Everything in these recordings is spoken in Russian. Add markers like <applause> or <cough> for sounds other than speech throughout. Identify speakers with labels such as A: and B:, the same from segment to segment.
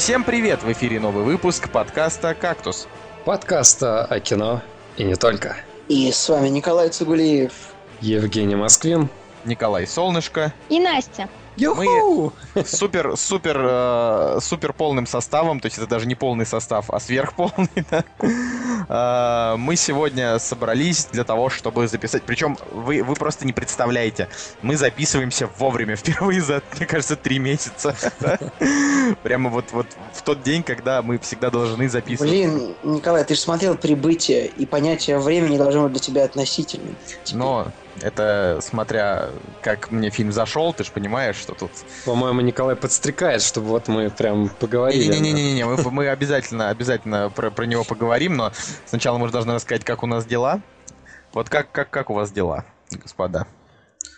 A: Всем привет! В эфире новый выпуск подкаста «Кактус».
B: Подкаста о кино и не только.
C: И с вами Николай Цугулиев.
B: Евгений Москвин.
A: Николай Солнышко.
D: И Настя.
A: Мы супер, супер, э, супер полным составом, то есть это даже не полный состав, а сверхполный, <laughs> да? э, мы сегодня собрались для того, чтобы записать. Причем вы, вы просто не представляете, мы записываемся вовремя, <laughs> впервые за, мне кажется, три месяца. <laughs> Прямо вот, вот в тот день, когда мы всегда должны записывать.
C: Блин, Николай, ты же смотрел «Прибытие», и понятие времени должно быть для тебя относительным.
A: Но это смотря как мне фильм зашел, ты же понимаешь, что тут...
B: По-моему, Николай подстрекает, чтобы вот мы прям поговорили.
A: Не-не-не, мы, мы обязательно, обязательно про, про него поговорим, но сначала мы же должны рассказать, как у нас дела. Вот как, как, как у вас дела, господа?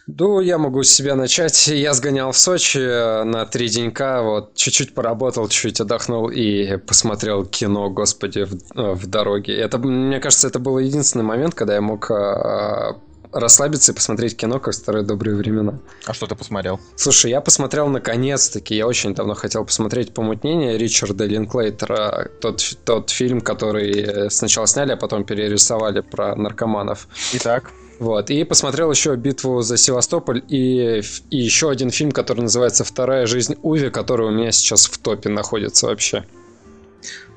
B: Ну, я могу с себя начать. Я сгонял в Сочи на три денька, вот, чуть-чуть поработал, чуть-чуть отдохнул и посмотрел кино, господи, в, в дороге. Это, мне кажется, это был единственный момент, когда я мог а, расслабиться и посмотреть кино, как старые добрые времена.
A: А что ты посмотрел?
B: Слушай, я посмотрел наконец-таки, я очень давно хотел посмотреть «Помутнение» Ричарда Линклейтера, тот, тот фильм, который сначала сняли, а потом перерисовали про наркоманов.
A: Итак?
B: Вот. И посмотрел еще «Битву за Севастополь» и, и еще один фильм, который называется «Вторая жизнь Уви», который у меня сейчас в топе находится вообще.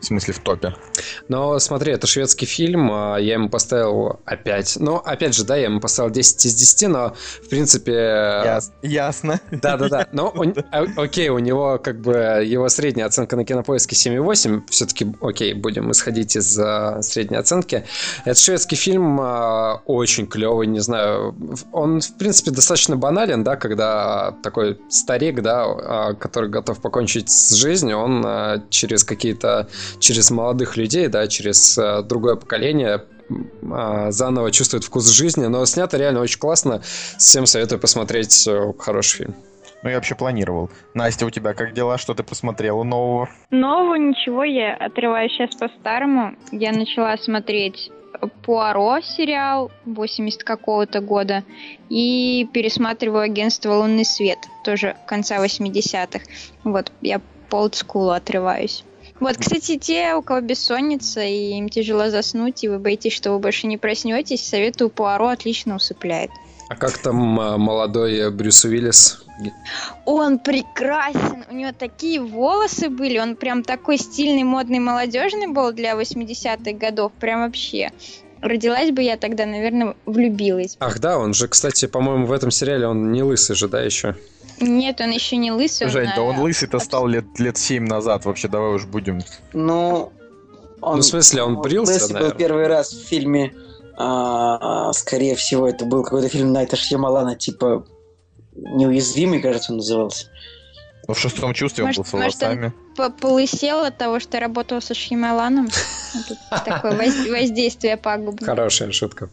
A: В смысле в топе?
B: Но смотри, это шведский фильм, а я ему поставил опять. Ну, опять же, да, я ему поставил 10 из 10, но в принципе...
A: Яс, ясно.
B: Да-да-да. Но <laughs> он, а, окей, у него как бы его средняя оценка на кинопоиске 7,8. Все-таки, окей, будем исходить из uh, средней оценки. Это шведский фильм очень клевый, не знаю. Он, в принципе, достаточно банален, да, когда такой старик, да, который готов покончить с жизнью, он через какие-то через молодых людей, да, через э, другое поколение э, заново чувствует вкус жизни, но снято реально очень классно. Всем советую посмотреть э, хороший фильм.
A: Ну, я вообще планировал. Настя, у тебя как дела? Что ты посмотрела нового?
D: Нового ничего, я отрываюсь сейчас по-старому. Я начала смотреть Пуаро сериал 80 какого-то года и пересматриваю агентство «Лунный свет», тоже конца 80-х. Вот, я по олдскулу отрываюсь. Вот, кстати, те, у кого бессонница и им тяжело заснуть, и вы боитесь, что вы больше не проснетесь, советую Пуаро отлично усыпляет.
B: А как там а, молодой Брюс Уиллис?
D: Он прекрасен, у него такие волосы были, он прям такой стильный, модный, молодежный был для 80-х годов, прям вообще. Родилась бы я тогда, наверное, влюбилась.
B: Ах да, он же, кстати, по-моему, в этом сериале он не лысый же, да, еще?
D: Нет, он еще не лысый.
A: Жень, он, да он лысый-то стал лет, лет 7 назад. Вообще, давай уж будем.
C: Ну,
B: он, ну, в смысле, он брился,
C: Лысый наверное. был первый раз в фильме, а, скорее всего, это был какой-то фильм Найта Шьямалана, типа «Неуязвимый», кажется, он назывался.
A: Ну, в шестом чувстве может, он был с волосами.
D: Может, он полысел от того, что работал со Шьямаланом? Такое воздействие пагубное.
B: Хорошая шутка.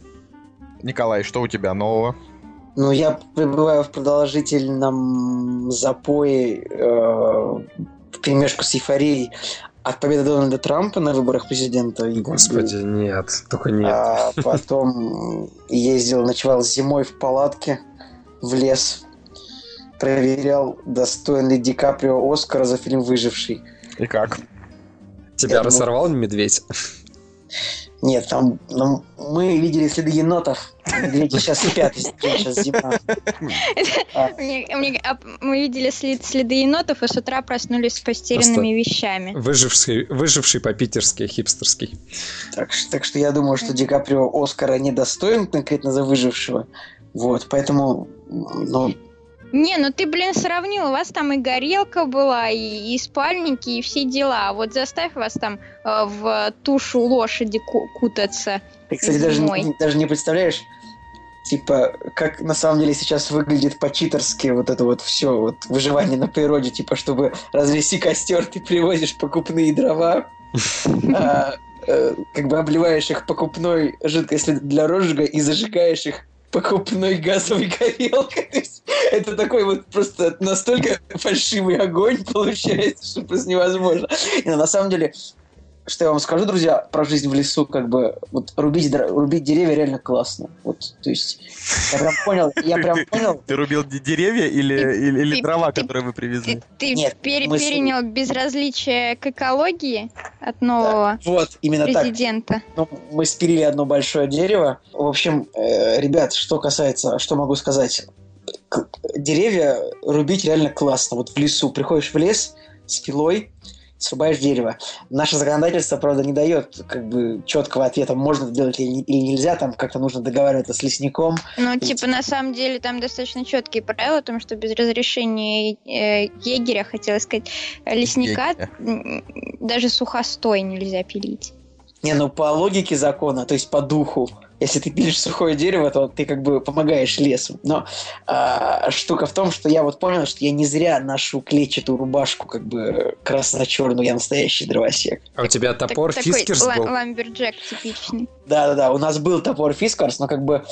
A: Николай, что у тебя нового?
C: Ну, я пребываю в продолжительном запое э, в перемешку с эйфорией от победы Дональда Трампа на выборах президента.
B: Господи, нет, только нет. А
C: потом ездил, ночевал зимой в палатке в лес, проверял, достоин ли Ди Каприо Оскара за фильм «Выживший».
A: И как?
B: Тебя Я разорвал думаю... медведь?
C: Нет, там ну, мы видели следы енотов. Медведи сейчас спят, сейчас зима. <laughs>
D: А. Мы видели следы енотов и с утра проснулись с потерянными вещами.
B: Выживший, выживший по-питерски, хипстерский.
C: Так, так что я думаю, что Ди Каприо Оскара не достоин конкретно за выжившего. Вот, поэтому, ну,
D: не, ну ты, блин, сравнил. У вас там и горелка была, и, и спальники, и все дела. Вот заставь вас там э, в тушу лошади кутаться.
C: Ты, кстати, даже, даже не представляешь, типа, как на самом деле сейчас выглядит по-читерски вот это вот все, вот выживание на природе, типа, чтобы развести костер, ты привозишь покупные дрова, а, э, как бы обливаешь их покупной жидкостью для розжига и зажигаешь их покупной газовой горелкой. <laughs> Это такой вот просто настолько фальшивый огонь <laughs> получается, что просто невозможно. И, на самом деле, что я вам скажу, друзья, про жизнь в лесу, как бы, вот рубить, рубить деревья реально классно. Вот, то есть, я прям понял, <laughs> я прям понял.
A: Ты рубил деревья или,
D: Ты-
A: или, или
D: ты-
A: дрова,
D: ты-
A: которые вы привезли?
D: Ты, ты
C: Нет,
D: пере-
C: мы с-
D: перенял безразличие к экологии от нового
C: Вот, именно так.
D: президента.
C: Ну, мы спилили одно большое дерево. В общем, э, ребят, что касается, что могу сказать. К- Деревья рубить реально классно. Вот в лесу. Приходишь в лес с пилой, срубаешь дерево. Наше законодательство, правда, не дает как бы четкого ответа, можно это делать или, не- или нельзя. Там как-то нужно договариваться с лесником.
D: Ну, типа, на самом деле, там достаточно четкие правила, потому что без разрешения э, егеря, хотела сказать, лесника,
A: Егеря.
D: даже сухостой нельзя пилить.
C: Не, ну по логике закона, то есть по духу, если ты пилишь сухое дерево, то ты как бы помогаешь лесу. Но а, штука в том, что я вот понял, что я не зря ношу клетчатую рубашку, как бы красно-черную, я настоящий дровосек.
B: А у тебя
D: Так-
B: топор
D: такой
B: Fiskars
D: ла-
B: был?
D: lumberjack типичный.
C: Да-да-да, у нас был топор Fiskars, но как бы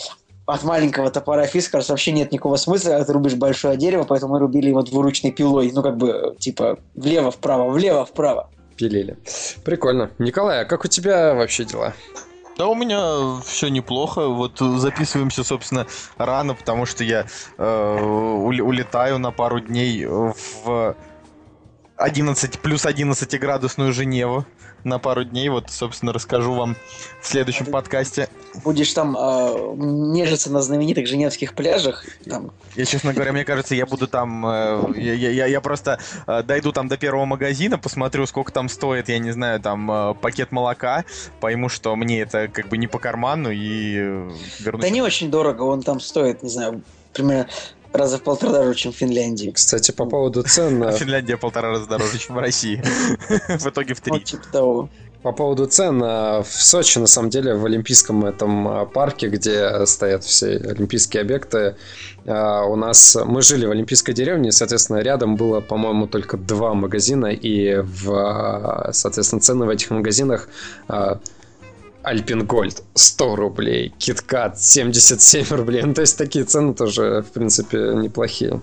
C: от маленького топора Fiskars вообще нет никакого смысла, когда ты рубишь большое дерево, поэтому мы рубили его двуручной пилой, ну как бы типа влево-вправо, влево-вправо.
B: Пилили. Прикольно. Николай, а как у тебя вообще дела?
A: Да, у меня все неплохо. Вот записываемся, собственно, рано, потому что я э, улетаю на пару дней в 11 плюс 11 градусную Женеву на пару дней. Вот, собственно, расскажу вам в следующем подкасте.
C: Будешь там э, нежиться на знаменитых женевских пляжах, там,
A: Я, честно говоря, мне кажется, я буду там... э, Я, я- я просто э, дойду там до первого магазина, посмотрю, сколько там стоит, я не знаю, там э, пакет молока, пойму, что мне это как бы не по карману, и э, вернусь.
C: Да не очень дорого, он там стоит, не знаю, примерно раза в полтора дороже, чем в Финляндии.
B: Кстати, по поводу цен... э, <laughs>
A: Финляндия полтора раза дороже, чем в России. <laughs> В итоге в
C: Вот
A: три.
C: типа того.
B: По поводу цен, э, в Сочи, на самом деле, в Олимпийском этом э, парке, где стоят все олимпийские объекты, у нас... Мы жили в Олимпийской деревне, и, соответственно, рядом было, по-моему, только два магазина, и, в, соответственно, цены в этих магазинах Альпингольд 100 рублей, Киткат 77 рублей. Ну, то есть такие цены тоже, в принципе, неплохие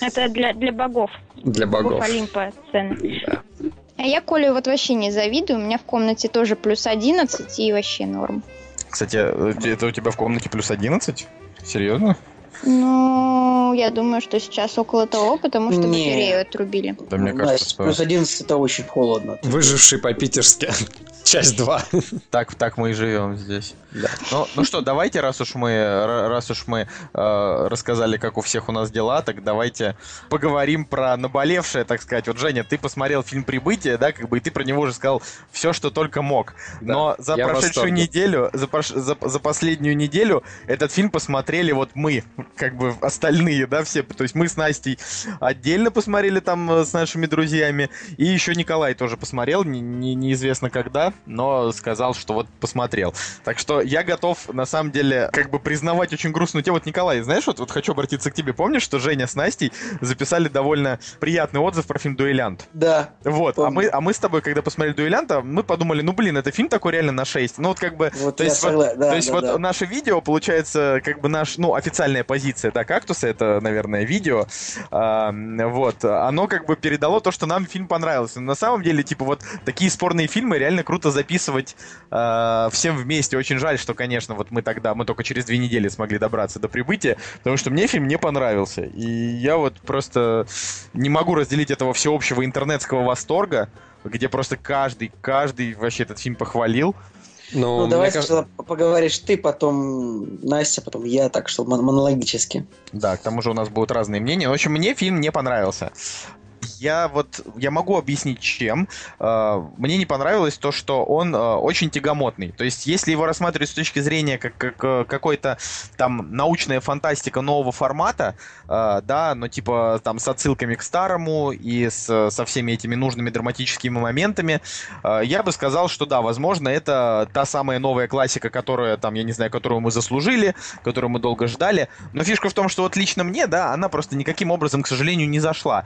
D: Это для, для богов.
B: для богов.
D: Олимпа цены.
B: Да.
D: А я Коле вот вообще не завидую. У меня в комнате тоже плюс 11 и вообще норм.
A: Кстати, э, это у тебя в комнате плюс 11? Серьезно?
D: Ну, я думаю, что сейчас около того, потому что
C: Не.
D: батарею отрубили.
A: Да мне
C: Настя,
A: кажется,
C: плюс
A: что
C: 11 это очень холодно.
B: Выживший по-питерски. <laughs> Часть 2. <laughs>
A: так, так мы и живем здесь.
B: Да.
A: Ну, ну что, давайте, раз уж мы, ра- раз уж мы э, рассказали, как у всех у нас дела, так давайте поговорим про наболевшее, так сказать. Вот, Женя, ты посмотрел фильм «Прибытие», да, как бы, и ты про него уже сказал все, что только мог.
B: Да,
A: Но за прошедшую неделю, за, прош- за, за последнюю неделю этот фильм посмотрели вот мы, как бы остальные, да, все. То есть мы с Настей отдельно посмотрели там э, с нашими друзьями, и еще Николай тоже посмотрел, не- не- неизвестно когда, но сказал, что вот посмотрел. Так что я готов, на самом деле, как бы признавать очень грустную тему. Вот, Николай, знаешь, вот, вот хочу обратиться к тебе. Помнишь, что Женя с Настей записали довольно приятный отзыв про фильм «Дуэлянт»?
C: Да,
A: Вот, а
C: Помню.
A: мы, а мы с тобой, когда посмотрели «Дуэлянта», мы подумали, ну, блин, это фильм такой реально на 6. Ну, вот как бы...
C: вот
A: То есть, вот,
C: согласен. Да,
A: то есть
C: да,
A: вот
C: да.
A: наше видео, получается, как бы наш, ну, официальная позиция, да, «Кактуса», это, наверное, видео, а, вот, оно как бы передало то, что нам фильм понравился. Но на самом деле, типа, вот такие спорные фильмы реально круто записывать а, всем вместе. Очень жаль, что, конечно, вот мы тогда, мы только через две недели смогли добраться до прибытия, потому что мне фильм не понравился. И я вот просто не могу разделить этого всеобщего интернетского восторга, где просто каждый, каждый вообще этот фильм похвалил.
B: Ну,
C: Ну,
B: мне
C: давай
B: кажется-
C: сначала поговоришь ты, потом Настя, потом я, так что мон- монологически.
A: Да, к тому же у нас будут разные мнения. В общем, мне фильм не понравился. Я вот, я могу объяснить, чем. Э, Мне не понравилось то, что он э, очень тягомотный. То есть, если его рассматривать с точки зрения как, как э, какой-то там научная фантастика нового формата, да, но типа там с отсылками к старому и с, со всеми этими нужными драматическими моментами, я бы сказал, что да, возможно, это та самая новая классика, которая там, я не знаю, которую мы заслужили, которую мы долго ждали. Но фишка в том, что вот лично мне, да, она просто никаким образом, к сожалению, не зашла.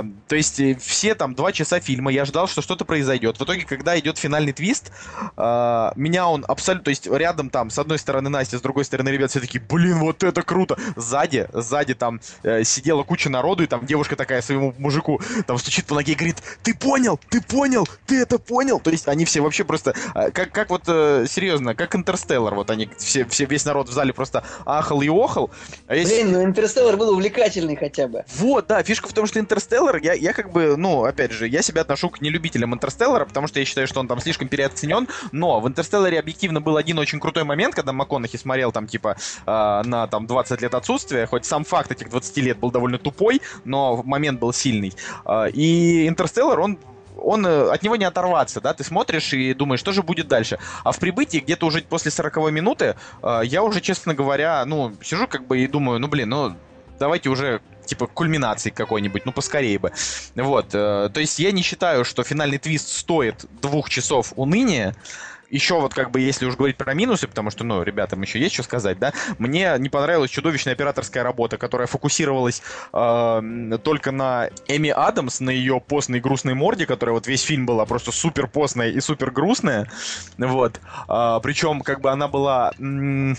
A: А, то есть э, все там два часа фильма, я ждал, что что-то произойдет. В итоге, когда идет финальный твист, а, меня он абсолютно, то есть рядом там, с одной стороны Настя, с другой стороны ребят все такие, блин, вот это круто. Сзади, сзади там э, сидела куча народу, и там девушка такая своему мужику там стучит по ноге и говорит, ты понял, ты понял, ты это понял. То есть они все вообще просто, э, как, как вот, э, серьезно, как Интерстеллар, вот они все, все, весь народ в зале просто ахал и охал. А если...
C: Блин, ну Интерстеллар был увлекательный хотя бы.
A: Вот, да, фишка в том, что Интерстеллар, я, я как бы, ну, опять же, я себя отношу к нелюбителям Интерстеллара, потому что я считаю, что он там слишком переоценен, но в Интерстелларе объективно был один очень крутой момент, когда МакКонахи смотрел там, типа, э, на там 20 лет отсутствия, хоть сам факт этих 20 лет был довольно тупой, но момент был сильный. Э, и Интерстеллар, он он э, от него не оторваться, да, ты смотришь и думаешь, что же будет дальше. А в прибытии где-то уже после 40 минуты э, я уже, честно говоря, ну, сижу как бы и думаю, ну, блин, ну, давайте уже типа кульминации какой-нибудь, ну поскорее бы. Вот, э, то есть я не считаю, что финальный твист стоит двух часов уныния, еще вот как бы, если уж говорить про минусы, потому что, ну, ребятам еще есть что сказать, да, мне не понравилась чудовищная операторская работа, которая фокусировалась э, только на Эми Адамс, на ее постной грустной морде, которая вот весь фильм была просто супер постная и супер грустная, вот, э, причем как бы она была... М-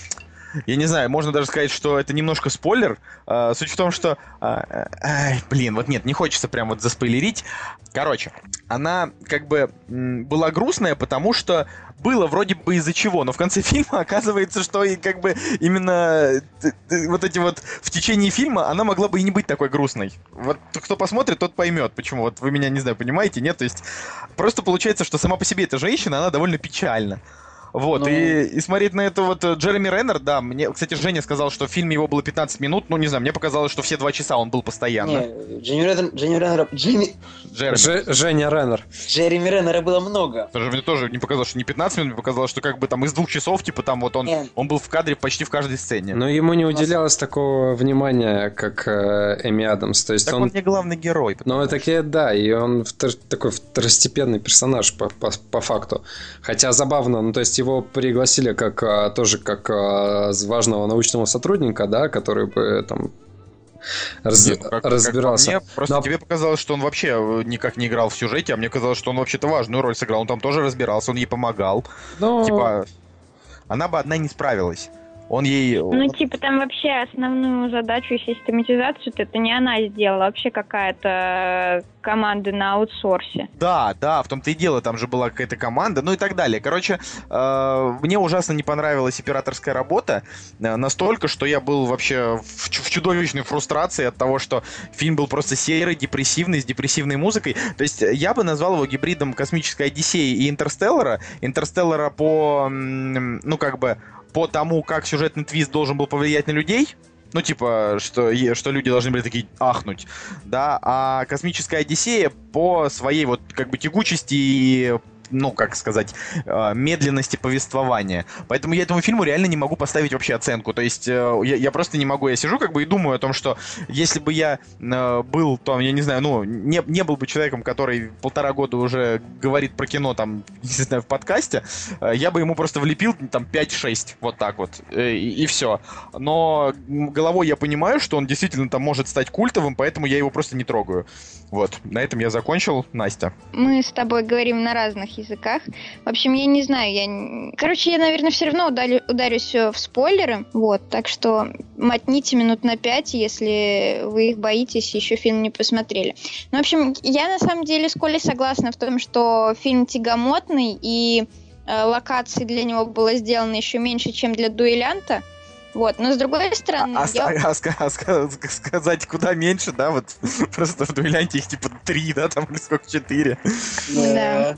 A: я не знаю, можно даже сказать, что это немножко спойлер. А, суть в том, что... А, ай, блин, вот нет, не хочется прям вот заспойлерить. Короче, она как бы была грустная, потому что было вроде бы из-за чего, но в конце <laughs> фильма оказывается, что и как бы именно вот эти вот в течение фильма она могла бы и не быть такой грустной. Вот кто посмотрит, тот поймет, почему. Вот вы меня, не знаю, понимаете, нет? То есть просто получается, что сама по себе эта женщина, она довольно печальна. Вот, ну... и, и смотреть на это вот э, Джереми Реннер, да, мне, кстати, Женя сказал, что в фильме его было 15 минут, ну, не знаю, мне показалось, что все два часа он был постоянно.
C: Не, Джереми Реннер, Джереми Реннер.
B: Джереми. Женя Реннер.
C: Джереми Реннера было много.
A: Даже мне тоже не показалось, что не 15 минут, мне показалось, что как бы там из двух часов, типа там вот он, он был в кадре почти в каждой сцене.
B: Но ему не уделялось такого внимания, как э, Эми Адамс, то есть
A: так
B: он...
A: он не главный герой.
B: Ну, таки, да, и он втор... такой второстепенный персонаж по, по, по факту. Хотя забавно, ну, то есть его пригласили как а, тоже как а, важного научного сотрудника, да, который бы там раз... Нет, как, разбирался.
A: Как мне, просто Но... тебе показалось, что он вообще э, никак не играл в сюжете, а мне казалось, что он вообще-то важную роль сыграл. Он там тоже разбирался, он ей помогал. Но... Типа, она бы одна не справилась. Он ей...
D: Ну, типа, там вообще основную задачу систематизацию это не она сделала, вообще какая-то команда на аутсорсе.
A: Да, да, в том-то и дело, там же была какая-то команда, ну и так далее. Короче, э, мне ужасно не понравилась операторская работа, э, настолько, что я был вообще в, в чудовищной фрустрации от того, что фильм был просто серый, депрессивный, с депрессивной музыкой. То есть я бы назвал его гибридом космической Одиссеи и Интерстеллара. Интерстеллара по, ну как бы, по тому, как сюжетный твист должен был повлиять на людей, ну, типа, что, что люди должны были такие ахнуть, да, а космическая Одиссея по своей вот как бы тягучести и ну, как сказать, э, медленности повествования. Поэтому я этому фильму реально не могу поставить вообще оценку. То есть э, я, я просто не могу. Я сижу как бы и думаю о том, что если бы я э, был там, я не знаю, ну, не, не был бы человеком, который полтора года уже говорит про кино там, не знаю, в подкасте, я бы ему просто влепил там 5-6, вот так вот, и, и все. Но головой я понимаю, что он действительно там может стать культовым, поэтому я его просто не трогаю. Вот, на этом я закончил. Настя.
D: Мы с тобой говорим на разных языках. В общем, я не знаю, я... Короче, я, наверное, все равно ударю, ударюсь в спойлеры, вот, так что мотните минут на пять, если вы их боитесь, еще фильм не посмотрели. Ну, в общем, я на самом деле с Колей согласна в том, что фильм тягомотный, и э, локаций для него было сделано еще меньше, чем для дуэлянта. Вот, но с другой стороны... А,
A: я... а, а, а сказать куда меньше, да, вот <laughs> просто в дуэлянте их типа три, да, там или сколько, четыре.
D: Да.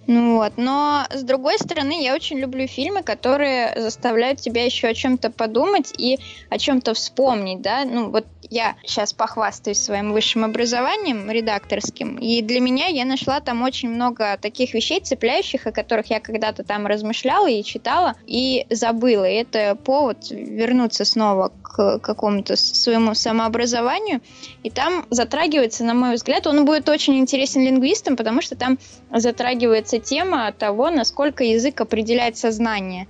D: Ну вот, но с другой стороны, я очень люблю фильмы, которые заставляют тебя еще о чем-то подумать и о чем-то вспомнить, да. Ну вот я сейчас похвастаюсь своим высшим образованием редакторским, и для меня я нашла там очень много таких вещей цепляющих, о которых я когда-то там размышляла и читала, и забыла. И это повод вернуться снова к какому-то своему самообразованию. И там затрагивается, на мой взгляд, он будет очень интересен лингвистам, потому что там затрагивается тема того, насколько язык определяет сознание.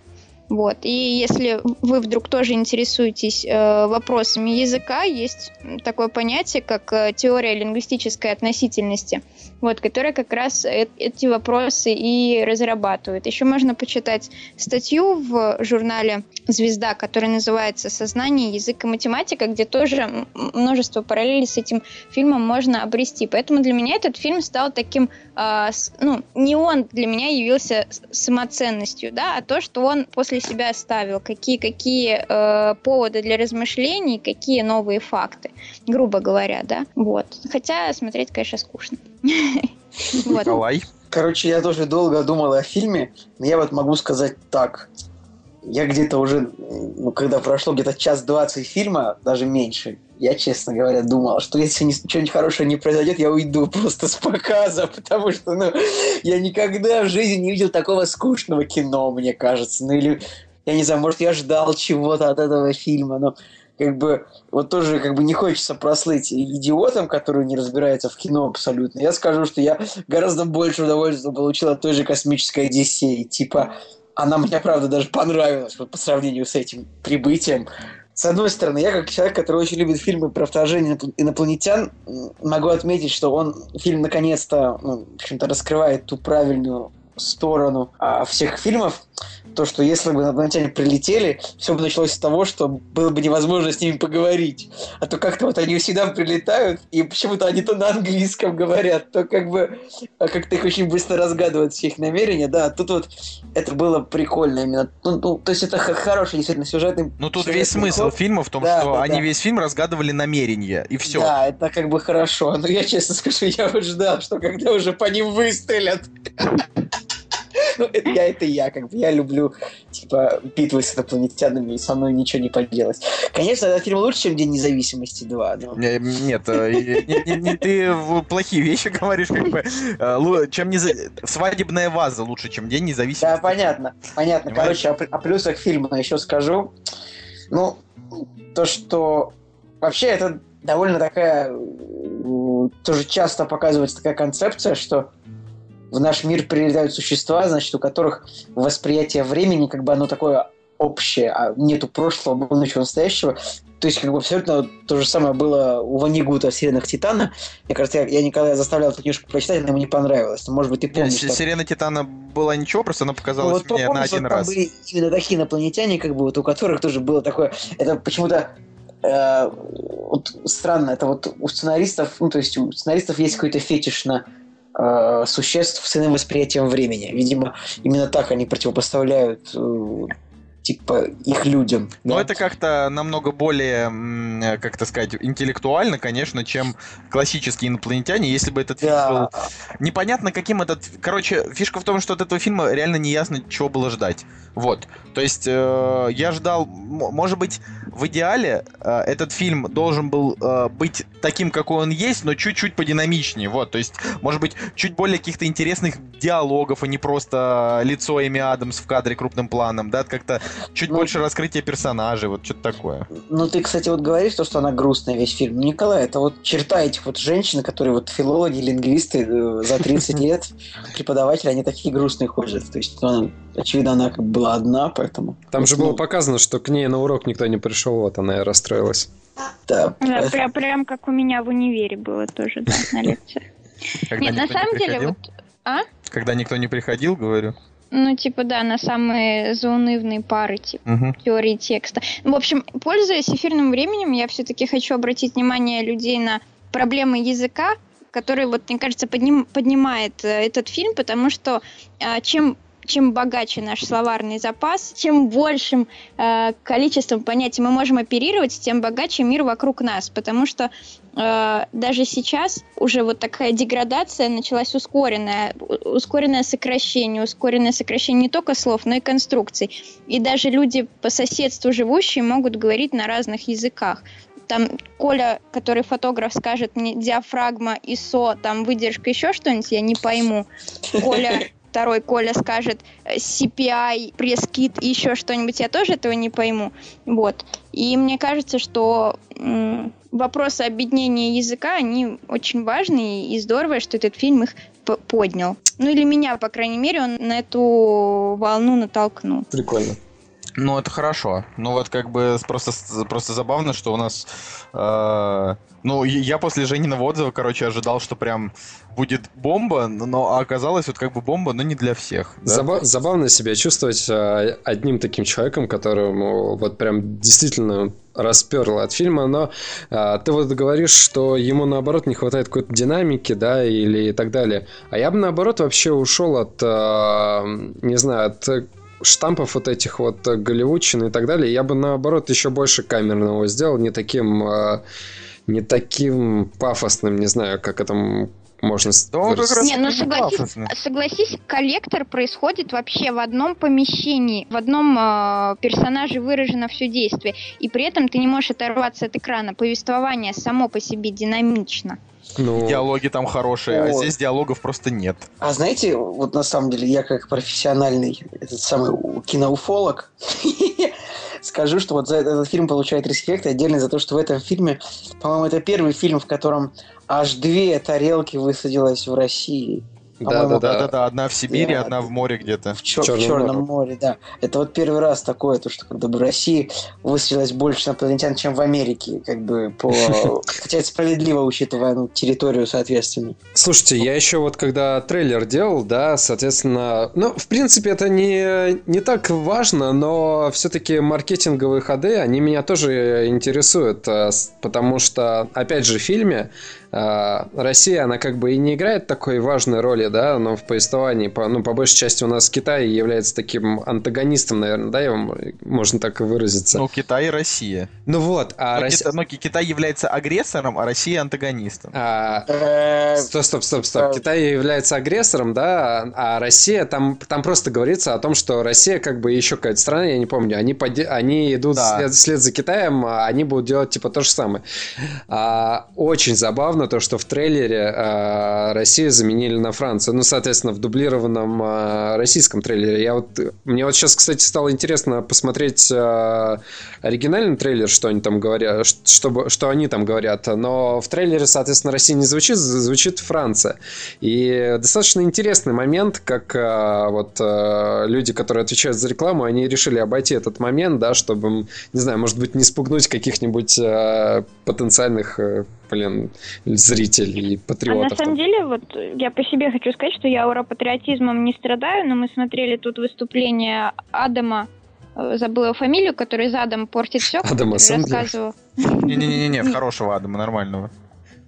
D: Вот. И если вы вдруг тоже интересуетесь э, вопросами языка, есть такое понятие, как э, теория лингвистической относительности, вот, которая как раз э эти вопросы и разрабатывает. Еще можно почитать статью в журнале «Звезда», которая называется «Сознание, язык и математика», где тоже множество параллелей с этим фильмом можно обрести. Поэтому для меня этот фильм стал таким, ну, не он для меня явился самоценностью, да, а то, что он после себя оставил, какие, какие э, поводы для размышлений, какие новые факты, грубо говоря, да, вот. Хотя смотреть, конечно, скучно. <laughs>
A: Николай?
C: Короче, я тоже долго думал о фильме, но я вот могу сказать так. Я где-то уже, ну, когда прошло где-то час двадцать фильма, даже меньше, я, честно говоря, думал, что если что-нибудь хорошее не произойдет, я уйду <laughs> просто с показа, потому что, ну, я никогда в жизни не видел такого скучного кино, мне кажется. Ну, или, я не знаю, может, я ждал чего-то от этого фильма, но как бы вот тоже как бы не хочется прослыть идиотом, который не разбирается в кино абсолютно. Я скажу, что я гораздо больше удовольствия получил от той же космической Одиссеи. Типа, она мне, правда, даже понравилась вот, по сравнению с этим прибытием. С одной стороны, я как человек, который очень любит фильмы про вторжение инопланетян, могу отметить, что он фильм наконец-то, ну, в общем-то, раскрывает ту правильную сторону а, всех фильмов, то, что если бы инопланетяне прилетели, все бы началось с того, что было бы невозможно с ними поговорить. А то как-то вот они всегда прилетают, и почему-то они то на английском говорят, то как бы а как-то их очень быстро разгадывают все их намерения. Да, тут вот это было прикольно именно. Ну, ну, то есть это хороший действительно сюжетный...
A: Ну тут весь смысл ход. фильма в том, да, что да, они да. весь фильм разгадывали намерения, и все.
C: Да, это как бы хорошо. Но я честно скажу, я вот ждал, что когда уже по ним выстрелят... Ну, это я, это я, как бы, я люблю, типа, битвы с инопланетянами, и со мной ничего не поделать. Конечно, этот фильм лучше, чем День независимости 2, но...
A: Нет, э, ты плохие вещи говоришь, как бы, э, чем не свадебная ваза лучше, чем День независимости.
C: Да, понятно, понятно. Короче, о плюсах фильма еще скажу. Ну, то, что вообще это довольно такая тоже часто показывается такая концепция, что в наш мир прилетают существа, значит, у которых восприятие времени, как бы оно такое общее, а нету прошлого, было ничего настоящего. То есть, как бы абсолютно то же самое было у Ванигута в «Сиренах Титана». Мне кажется, я, я никогда заставлял эту книжку прочитать, она ему не понравилась. Может быть, ты помнишь.
A: Нет, «Сирена Титана» была ничего, просто она показалась ну, вот, мне помнишь, на один вот раз. были
C: именно такие инопланетяне, как бы, вот у которых тоже было такое... Это почему-то э, вот странно, это вот у сценаристов, ну, то есть у сценаристов есть какой-то фетиш на существ с иным восприятием времени. Видимо, именно так они противопоставляют э, типа их людям.
A: Но да? это как-то намного более, как то сказать, интеллектуально, конечно, чем классические инопланетяне. Если бы этот фильм да. был непонятно каким этот, короче, фишка в том, что от этого фильма реально не ясно, чего было ждать. Вот, то есть э, я ждал, может быть, в идеале э, этот фильм должен был э, быть таким, какой он есть, но чуть-чуть подинамичнее. Вот, то есть, может быть, чуть более каких-то интересных диалогов, а не просто лицо Эми Адамс в кадре крупным планом, да, как-то чуть ну, больше раскрытия персонажей, вот что-то такое.
C: Ну, ты, кстати, вот говоришь, то, что она грустная весь фильм. Николай, это вот черта этих вот женщин, которые вот филологи, лингвисты э, за 30 <laughs> лет, преподаватели, они такие грустные ходят. То есть, ну, очевидно, она как была одна, поэтому...
B: Там же было показано, что к ней на урок никто не пришел, вот она и расстроилась.
C: Да.
D: да прям, прям как у меня в универе было тоже, да, на лекциях. Нет, на самом деле, вот... А?
A: Когда никто не приходил, говорю.
D: Ну, типа, да, на самые заунывные пары, типа, угу. теории текста. В общем, пользуясь эфирным временем, я все-таки хочу обратить внимание людей на проблемы языка, который, вот, мне кажется, подним, поднимает э, этот фильм, потому что э, чем чем богаче наш словарный запас, чем большим э, количеством понятий мы можем оперировать, тем богаче мир вокруг нас. Потому что э, даже сейчас уже вот такая деградация началась ускоренная, ускоренное сокращение, ускоренное сокращение не только слов, но и конструкций. И даже люди по соседству живущие могут говорить на разных языках там Коля, который фотограф, скажет мне диафрагма, ИСО, там выдержка, еще что-нибудь, я не пойму. Коля второй Коля скажет э, CPI, пресс-кит и еще что-нибудь, я тоже этого не пойму. Вот. И мне кажется, что м- вопросы объединения языка, они очень важные, и здорово, что этот фильм их поднял. Ну или меня, по крайней мере, он на эту волну натолкнул.
B: Прикольно.
A: Ну, это хорошо. Ну, вот как бы просто, просто забавно, что у нас... Э, ну, я после Жениного отзыва, короче, ожидал, что прям будет бомба, но оказалось вот как бы бомба, но не для всех.
B: Да? Заба- забавно себя чувствовать э, одним таким человеком, которому вот прям действительно расперло от фильма, но э, ты вот говоришь, что ему наоборот не хватает какой-то динамики, да, или и так далее. А я бы наоборот вообще ушел от, э, не знаю, от штампов вот этих вот э, голливудчин и так далее, я бы наоборот еще больше камерного сделал, не таким, э, не таким пафосным, не знаю, как это можно
D: да он как раз Не, ну согласись, согласись, коллектор происходит вообще в одном помещении, в одном э, персонаже выражено все действие, и при этом ты не можешь оторваться от экрана. Повествование само по себе динамично.
A: Ну... Диалоги там хорошие, вот. а здесь диалогов просто нет.
C: А знаете, вот на самом деле я как профессиональный этот самый киноуфолог <laughs> скажу, что вот за этот фильм получает респект отдельно за то, что в этом фильме, по-моему, это первый фильм, в котором аж две тарелки высадилось в России.
A: Да, да, да, да, да, одна в Сибири, да, одна в море где-то.
C: В, чер- в Черном море. море, да. Это вот первый раз такое, то, что когда бы в России выстрелилось больше инопланетян, чем в Америке, как бы по... <laughs> Хотя это справедливо, учитывая ну, территорию, соответственно.
B: Слушайте, я еще вот когда трейлер делал, да, соответственно, ну, в принципе, это не, не так важно, но все-таки маркетинговые ходы, они меня тоже интересуют, э, потому что, опять же, в фильме Россия, она как бы и не играет такой важной роли, да, но в повествовании, по, ну, по большей части у нас Китай является таким антагонистом, наверное, да, его можно так и выразиться.
A: Ну, Китай и Россия.
B: Ну вот,
A: а но, Россия... но Китай является агрессором, а Россия антагонистом. А...
B: Э, стоп, стоп, стоп, стоп. Китай является агрессором, да, а Россия, там, там просто говорится о том, что Россия как бы еще какая-то страна, я не помню, они, поди... они идут да. след, след за Китаем, а они будут делать типа то же самое. А, очень забавно забавно то, что в трейлере э, Россию заменили на Францию. Ну, соответственно, в дублированном э, российском трейлере. Я вот, мне вот сейчас, кстати, стало интересно посмотреть э, оригинальный трейлер, что они там говорят, что, что они там говорят. Но в трейлере, соответственно, Россия не звучит, звучит Франция. И достаточно интересный момент, как э, вот э, люди, которые отвечают за рекламу, они решили обойти этот момент, да, чтобы, не знаю, может быть, не спугнуть каких-нибудь э, потенциальных э, блин, зрителей и патриотов. А
D: на самом деле, вот я по себе хочу сказать, что я уропатриотизмом не страдаю, но мы смотрели тут выступление Адама, э, забыла фамилию, который задом портит все.
B: Адама
D: рассказывал.
A: Не-не-не, <laughs> хорошего Адама, нормального.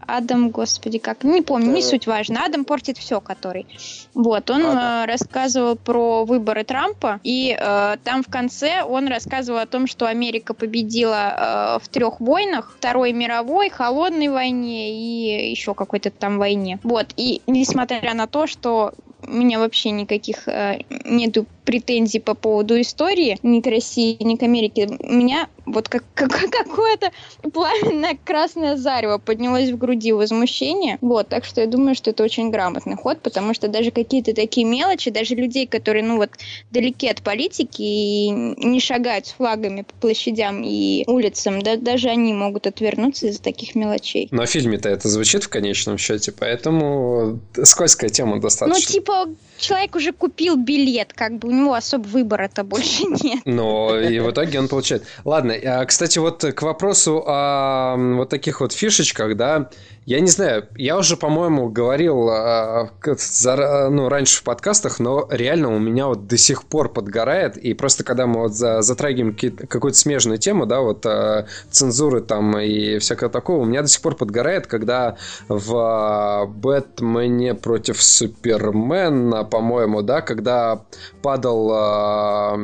D: Адам, господи, как, не помню, не суть важно. Адам портит все, который. Вот, он э, рассказывал про выборы Трампа, и э, там в конце он рассказывал о том, что Америка победила э, в трех войнах, Второй мировой, Холодной войне и еще какой-то там войне. Вот, и несмотря на то, что у меня вообще никаких э, нету претензий по поводу истории ни к России, ни к Америке. У меня вот как, <laughs> как, какое-то пламенное красное зарево поднялось в груди возмущение. Вот, так что я думаю, что это очень грамотный ход, потому что даже какие-то такие мелочи, даже людей, которые, ну вот, далеки от политики и не шагают с флагами по площадям и улицам, да, даже они могут отвернуться из-за таких мелочей.
B: Но в фильме-то это звучит в конечном счете, поэтому скользкая тема достаточно.
D: Ну, типа, человек уже купил билет, как бы у него особо выбора-то больше <laughs> нет.
B: Но и в итоге он получает. Ладно, а, кстати, вот к вопросу о вот таких вот фишечках, да, я не знаю, я уже, по-моему, говорил за, ну, раньше в подкастах, но реально у меня вот до сих пор подгорает, и просто когда мы вот за, затрагиваем какую-то смежную тему, да, вот э, цензуры там и всякого такого, у меня до сих пор подгорает, когда в Бэтмене против Супермена, по-моему, да, когда падал,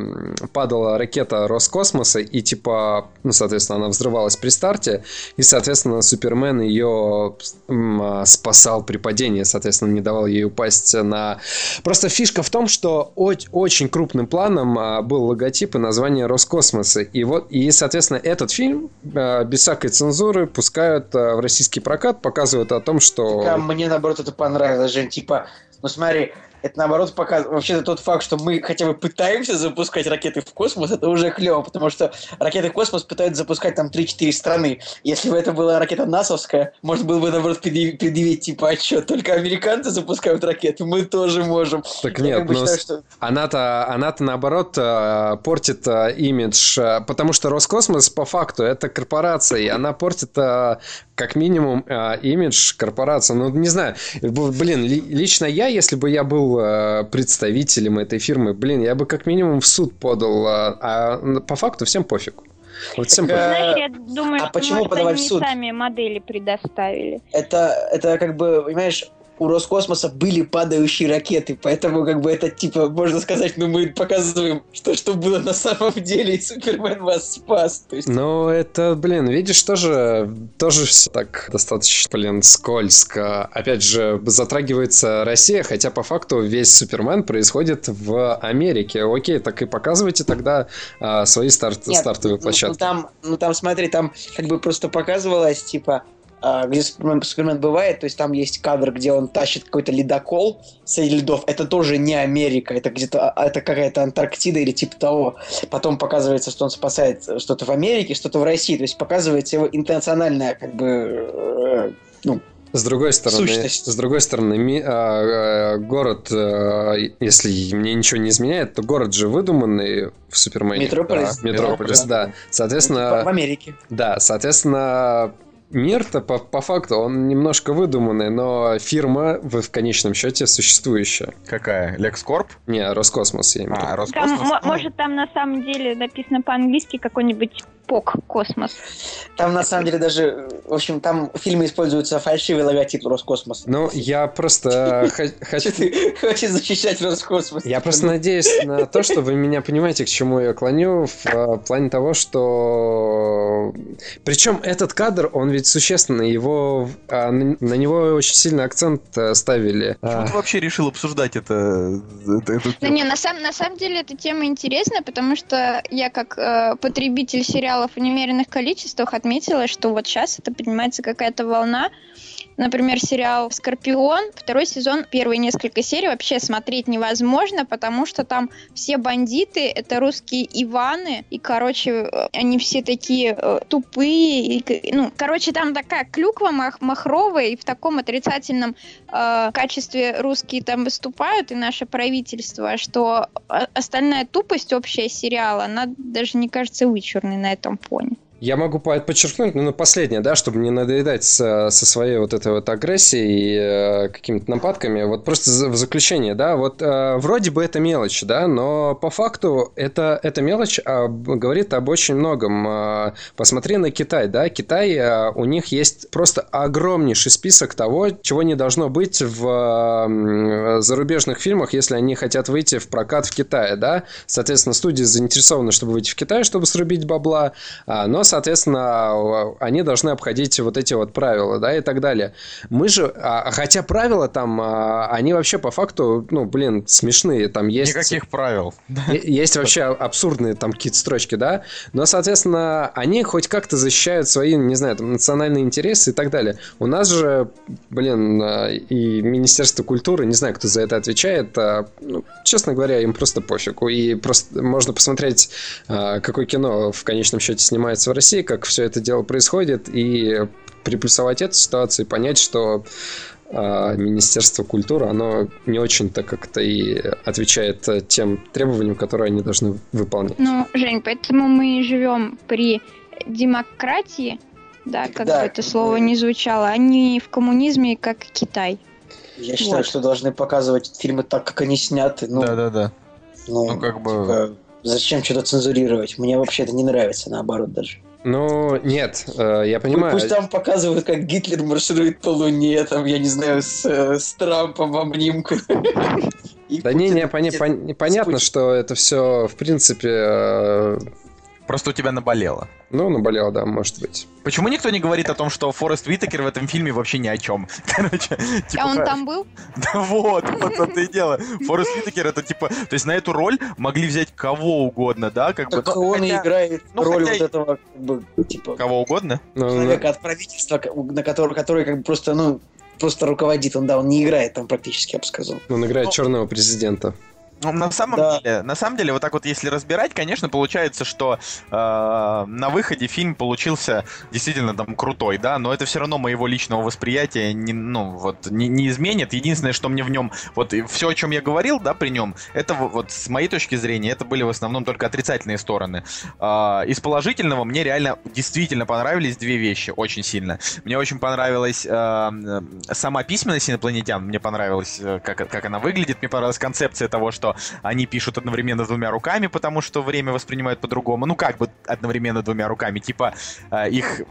B: падала ракета Роскосмоса, и типа, ну, соответственно, она взрывалась при старте, и, соответственно, Супермен ее а, спасал при падении, соответственно, не давал ей упасть на... Просто фишка в том, что очень крупным планом а, был логотип и название Роскосмоса. И вот, и, соответственно, этот фильм а, без всякой цензуры пускают в российский прокат, показывают о том, что...
C: Мне, наоборот, это понравилось, Жень. Типа, ну смотри, это наоборот показывает, вообще тот факт, что мы хотя бы пытаемся запускать ракеты в космос, это уже клево, потому что ракеты в космос пытаются запускать там 3-4 страны. Если бы это была ракета НАСовская, можно было бы, наоборот, предъявить, предъявить типа, а что, только американцы запускают ракеты, мы тоже можем.
B: Так нет, ну, считаю, что... она-то, она-то наоборот э, портит э, имидж, э, потому что Роскосмос по факту это корпорация, и она портит как минимум имидж корпорации. Ну, не знаю, блин, лично я, если бы я был представителем этой фирмы, блин, я бы как минимум в суд подал, а по факту всем пофиг.
D: Вот всем так, Знаешь, я думаю, а что, почему может, подавать они в суд? сами модели предоставили.
C: Это, это как бы, понимаешь, у Роскосмоса были падающие ракеты, поэтому как бы это типа можно сказать, ну мы показываем, что что было на самом деле, и Супермен вас спас.
B: То есть... Ну это, блин, видишь, тоже, тоже все так достаточно, блин, скользко. Опять же, затрагивается Россия, хотя по факту весь Супермен происходит в Америке. Окей, так и показывайте тогда а, свои старт, Нет, стартовые площадки.
C: Ну, ну там, ну там смотри, там как бы просто показывалось, типа, где Супермен, Супермен бывает, то есть там есть кадр, где он тащит какой-то ледокол среди льдов. Это тоже не Америка, это где-то а, это какая-то Антарктида или типа того. Потом показывается, что он спасает что-то в Америке, что-то в России. То есть показывается его интернациональная как бы э, ну,
B: с другой стороны, Сущность. с другой стороны, ми, а, а, город, а, если мне ничего не изменяет, то город же выдуманный в Супермене.
C: Метрополис.
B: Да, Метрополис, да. да. Соответственно.
C: В Америке.
B: Да, соответственно, Мир-то по, по факту он немножко выдуманный, но фирма в, в конечном счете существующая.
A: Какая? Лекскорп?
B: Не, Роскосмос я имею.
D: А, Роскосмос. Там, может, там на самом деле написано по-английски какой-нибудь ПОК Космос.
C: Там на самом деле даже, в общем, там в фильме используется фальшивый логотип Роскосмоса.
B: Ну, я просто <laughs> хочу...
C: Ты хочешь защищать Роскосмос?
B: Я просто надеюсь на то, что вы меня понимаете, к чему я клоню, в э, плане того, что... Причем этот кадр, он ведь существенный, его... А, на него очень сильно акцент э, ставили.
A: Почему ты вообще решил обсуждать это?
D: Да не, на самом деле эта тема интересная, потому что я как потребитель сериала сериалов в немеренных количествах отметила, что вот сейчас это поднимается какая-то волна. Например, сериал «Скорпион», второй сезон, первые несколько серий вообще смотреть невозможно, потому что там все бандиты — это русские Иваны, и, короче, они все такие э, тупые, и, ну, короче, там такая клюква мах махровая, и в таком отрицательном э, качестве русские там выступают, и наше правительство, что остальная тупость общая сериала, она даже не кажется вычурной на этом фоне.
B: Я могу подчеркнуть, ну, последнее, да, чтобы не надоедать со, со своей вот этой вот агрессией и э, какими-то нападками. Вот просто в заключение, да, вот э, вроде бы это мелочь, да, но по факту это, это мелочь а, говорит об очень многом. Э, посмотри на Китай, да, Китай, э, у них есть просто огромнейший список того, чего не должно быть в э, зарубежных фильмах, если они хотят выйти в прокат в Китае, да. Соответственно, студии заинтересованы, чтобы выйти в Китай, чтобы срубить бабла, а, но соответственно, они должны обходить вот эти вот правила, да, и так далее. Мы же, а, хотя правила там, а, они вообще по факту, ну, блин, смешные, там есть...
A: Никаких правил.
B: Есть вообще абсурдные там какие-то строчки, да, но, соответственно, они хоть как-то защищают свои, не знаю, там, национальные интересы и так далее. У нас же, блин, а, и Министерство культуры, не знаю, кто за это отвечает, ну, честно говоря, им просто пофигу, и просто можно посмотреть, какое кино в конечном счете снимается в России, как все это дело происходит, и приплюсовать эту ситуацию и понять, что э, Министерство культуры, оно не очень-то как-то и отвечает тем требованиям, которые они должны выполнять.
D: Ну, Жень, поэтому мы живем при демократии, да, как да, бы это слово не звучало, а не в коммунизме, как Китай.
C: Я считаю, вот. что должны показывать фильмы так, как они сняты. Ну,
A: Да-да-да.
C: Ну, ну, как бы... Типа, Зачем что-то цензурировать? Мне вообще это не нравится, наоборот даже.
B: Ну, нет, э, я понимаю.
C: Пусть там показывают, как Гитлер марширует по Луне, там, я не знаю, с, э, с Трампом в обнимку.
B: Да не, не, понятно, что это все, в принципе, э,
A: Просто у тебя наболело.
B: Ну, наболело, да, может быть.
A: Почему никто не говорит о том, что Форест Уитакер в этом фильме вообще ни о чем? <laughs>
D: Короче, типа... А он там был? <laughs>
A: Да вот, вот это и дело. Форест Уитакер это типа... То есть на эту роль могли взять кого угодно, да?
C: Как так бы, он хотя... играет ну, роль хотя... вот этого, как бы,
A: типа... Кого угодно?
C: Ну, человека от правительства, на который, который как бы просто, ну, просто руководит, он, да, он не играет там практически, я бы сказал.
B: Он играет
A: Ну,
B: черного президента.
A: Ну, на самом
C: Да.
A: деле, на самом деле, вот так вот, если разбирать, конечно, получается, что э, на выходе фильм получился действительно там крутой, да, но это все равно моего личного восприятия не, ну, вот, не, не изменит. Единственное, что мне в нем, вот все, о чем я говорил, да, при нем, это вот с моей точки зрения, это были в основном только отрицательные стороны. А, из положительного мне реально действительно понравились две вещи очень сильно. Мне очень понравилась э, э, сама письменность инопланетян, мне понравилось, э, как, как она выглядит, мне понравилась концепция того, что они пишут одновременно двумя руками, потому что время воспринимают по-другому. Ну, как бы одновременно двумя руками. Типа, э, их,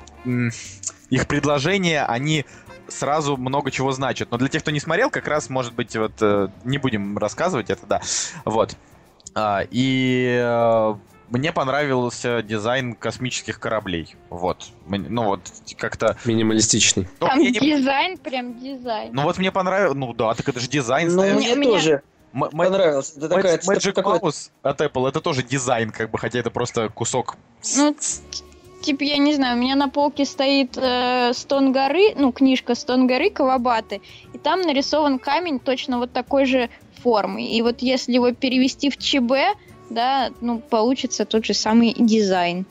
A: их предложения, они сразу много чего значат. Но для тех, кто не смотрел, как раз, может быть, вот э, не будем рассказывать это, да. Вот. А, и э, мне понравился дизайн космических кораблей. Вот. Ну вот, как-то...
B: Минималистичный.
A: ну,
D: Там
A: не-
D: дизайн, прям дизайн.
A: Ну вот мне понравилось... Ну да, так это же дизайн.
C: Ну, мне тоже понравилось. Это такая,
A: Magic
C: такой-
A: Mouse от Apple это тоже дизайн, как бы, хотя это просто кусок.
D: Ну, типа, я не знаю, у меня на полке стоит э, Стон горы, ну, книжка Стон горы Кавабаты, и там нарисован камень точно вот такой же формы. И вот если его перевести в ЧБ, да, ну, получится тот же самый дизайн.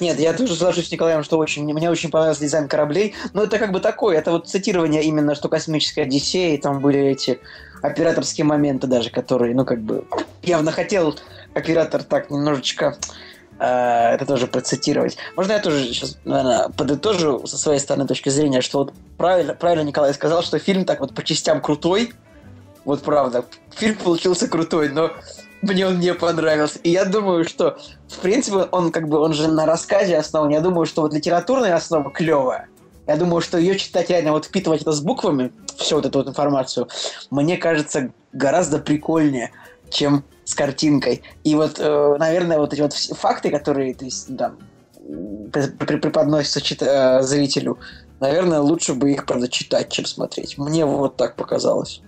C: Нет, я тоже соглашусь с Николаем, что очень, мне, мне очень понравился дизайн кораблей. Но это как бы такое, это вот цитирование именно, что космическая Одиссея, и там были эти операторские моменты даже, которые, ну, как бы, явно хотел оператор так немножечко э, это тоже процитировать. Можно я тоже сейчас, наверное, подытожу со своей стороны точки зрения, что вот правильно, правильно Николай сказал, что фильм так вот по частям крутой. Вот правда, фильм получился крутой, но мне он не понравился. И я думаю, что, в принципе, он как бы, он же на рассказе основан. Я думаю, что вот литературная основа клевая. Я думаю, что ее читать реально, вот впитывать это с буквами, всю вот эту вот информацию, мне кажется, гораздо прикольнее, чем с картинкой. И вот, э, наверное, вот эти вот факты, которые, то есть, при- преподносятся чит- э, зрителю, наверное, лучше бы их, правда, читать, чем смотреть. Мне вот так показалось.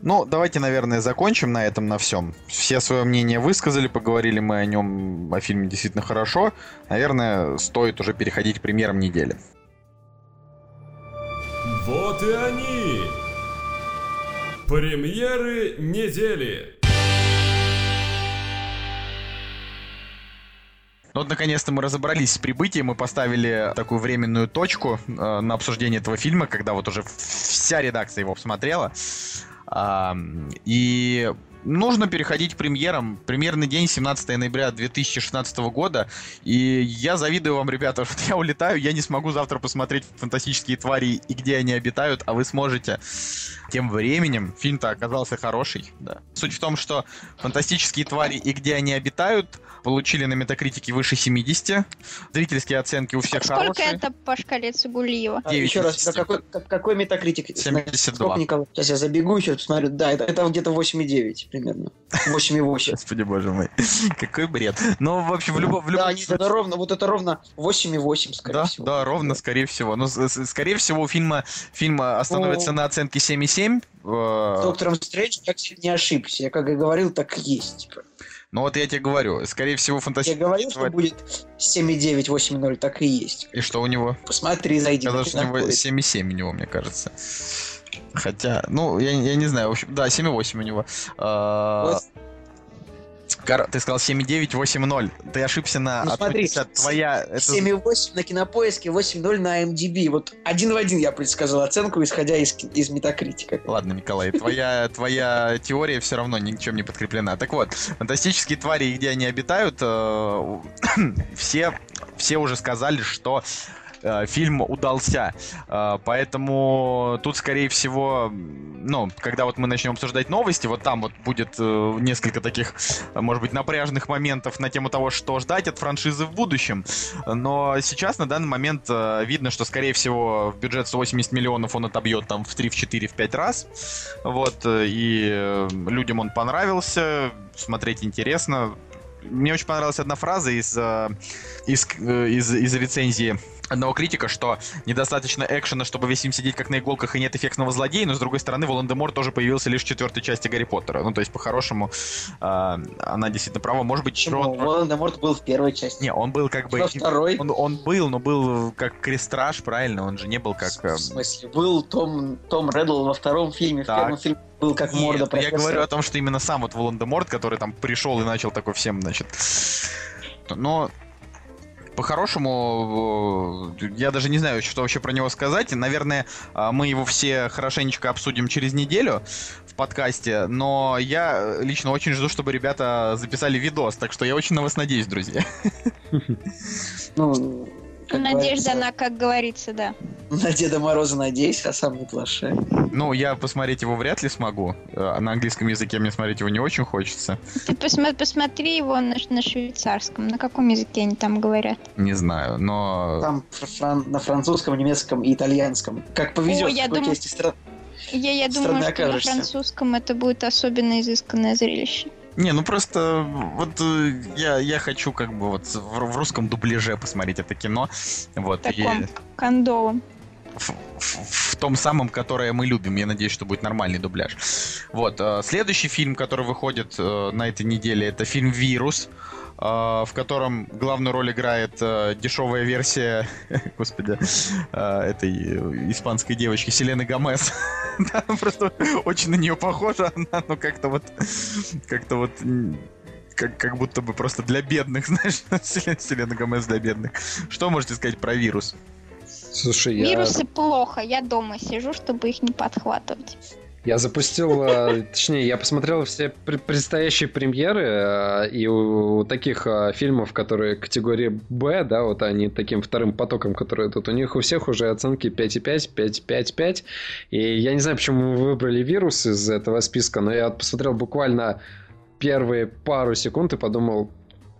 A: Ну, давайте, наверное, закончим на этом, на всем. Все свое мнение высказали, поговорили мы о нем, о фильме действительно хорошо. Наверное, стоит уже переходить к примерам недели.
E: Вот и они! Премьеры недели!
A: Ну вот, наконец-то мы разобрались с прибытием, мы поставили такую временную точку э, на обсуждение этого фильма, когда вот уже вся редакция его посмотрела. А, и нужно переходить к премьерам. Премьерный день 17 ноября 2016 года. И я завидую вам, ребята, <laughs> что я улетаю, я не смогу завтра посмотреть «Фантастические твари» и где они обитают, а вы сможете. Тем временем фильм-то оказался хороший. Да. Суть в том, что «Фантастические твари» и где они обитают получили на метакритике выше 70. Зрительские оценки у всех
D: Сколько
A: хорошие.
D: это по шкале Цигулиева?
C: А,
A: Девять
C: еще раз, какой, как- какой метакритик?
A: 72.
C: Сколько, Николай? Сейчас я забегу, сейчас посмотрю. Да, это, это где-то 8,9 примерно. 8,8.
A: Господи боже мой. <laughs> Какой бред. Ну, в общем, в любом... В
C: Да,
A: любом
C: нет, это ровно, вот это ровно 8,8, скорее
A: Да,
C: всего.
A: да, ровно, скорее всего. Ну, с- с- скорее всего, у фильма, фильм остановится
C: Ну.
A: на оценке 7,7.
C: С
A: э,
C: Доктором Стрэндж я, кстати, не ошибся. Я как и говорил, так и есть. Типа.
A: Ну, вот я тебе говорю, скорее всего,
C: Я
A: фантастический...
C: говорил, что будет 7,9, 8,0, так и есть.
A: И что у него?
C: Посмотри, зайди.
A: Сказал, что у него
C: кинопоиск.
A: 7,7 у него, мне кажется. Хотя, ну, я, я не знаю, в общем, да, 7,8 у него. А,
C: Вот.
A: Кор- Ты сказал 7,9, 8,0. Ты ошибся на...
C: Ну, смотри,
A: твоя... это-
C: 7,8 на кинопоиске, 8,0 на MDB. Вот один в один я предсказал оценку, исходя из, из метакритика.
A: Ладно, Николай, твоя, твоя теория все равно ничем не подкреплена. Так вот, фантастические твари где они обитают, э, <clears throat> все, все уже сказали, что э, фильм удался. Э, поэтому тут, скорее всего, ну, когда вот мы начнем обсуждать новости, вот там вот будет э, несколько таких, может быть, напряжных моментов на тему того, что ждать от франшизы в будущем. Но сейчас, на данный момент, видно, что, скорее всего, в бюджет 180 миллионов он отобьет там в 3, в 4, в 5 раз. Вот, и людям он понравился, смотреть интересно. Мне очень понравилась одна фраза из, из, из, из рецензии одного критика, что недостаточно экшена, чтобы весь фильм сидеть как на иголках и нет эффектного злодея, но с другой стороны Волан-де-Мор тоже появился лишь в четвертой части Гарри Поттера. Ну, то есть, по-хорошему, а, она действительно права. Может быть? Рон-
C: Волан-де-Морт был в первой части.
A: Не, он был как бы...
C: Во второй?
A: Он, он был, но был как крестраж, правильно? Он же не был как... э,
C: В смысле, был Том, Том Реддл во втором фильме, в
A: Так.
C: первом фильме был как
A: Нет,
C: морда
A: я
C: профессора.
A: говорю о том, что именно сам вот Волан-де-Морт, который там пришел и начал такой всем, значит... Но по-хорошему, э, я даже не знаю, что вообще про него сказать. Наверное, а, мы его все хорошенечко обсудим через неделю в подкасте, но я лично очень жду, чтобы ребята записали видос, так что я очень на вас надеюсь, друзья.
C: Ну,
D: Надежда,
C: говорится,
D: она, как говорится, да.
C: На Деда Мороза надейся, а сам не плашай.
A: Ну, я посмотреть его вряд ли смогу. а На английском языке мне смотреть его не очень хочется.
D: Ты посма- посмотри его на, на швейцарском. На каком языке они там говорят?
A: Не знаю, но...
C: Там фр- фран- на французском, немецком и итальянском. Как повезет,
D: О, я думаю-
C: части стран.
D: Я, я думаю, что на
C: окажешься.
D: французском это будет особенно изысканное зрелище.
A: Не, ну просто вот э, я, я хочу как бы вот в, в русском дубляже посмотреть это кино. Вот. и
D: Таком кондовом.
A: в, в- в том самом, которое мы любим. Я надеюсь, что будет нормальный дубляж. Вот. э, Следующий фильм, который выходит э, на этой неделе, это фильм «Вирус», э, в котором главную роль играет э, дешевая версия, <laughs> господи, э, этой э, испанской девочки Селены Гомес. <laughs> Да, просто очень на нее похожа она, но как-то вот, как-то вот как, как будто бы просто для бедных, <laughs> знаешь, Селена, Селена Гомес для бедных. Что можете сказать про вирус?
B: Слушай, я...
D: Вирусы плохо, я дома сижу, чтобы их не подхватывать.
B: Я запустил, э, <laughs> точнее, я посмотрел все пр- предстоящие премьеры, э, и у, таких э, фильмов, которые категории Б, да, вот они таким вторым потоком, которые тут, у них у всех уже оценки 5,5, 5, 5, 5. И я не знаю, почему вы выбрали вирус из этого списка, но я посмотрел буквально первые пару секунд и подумал,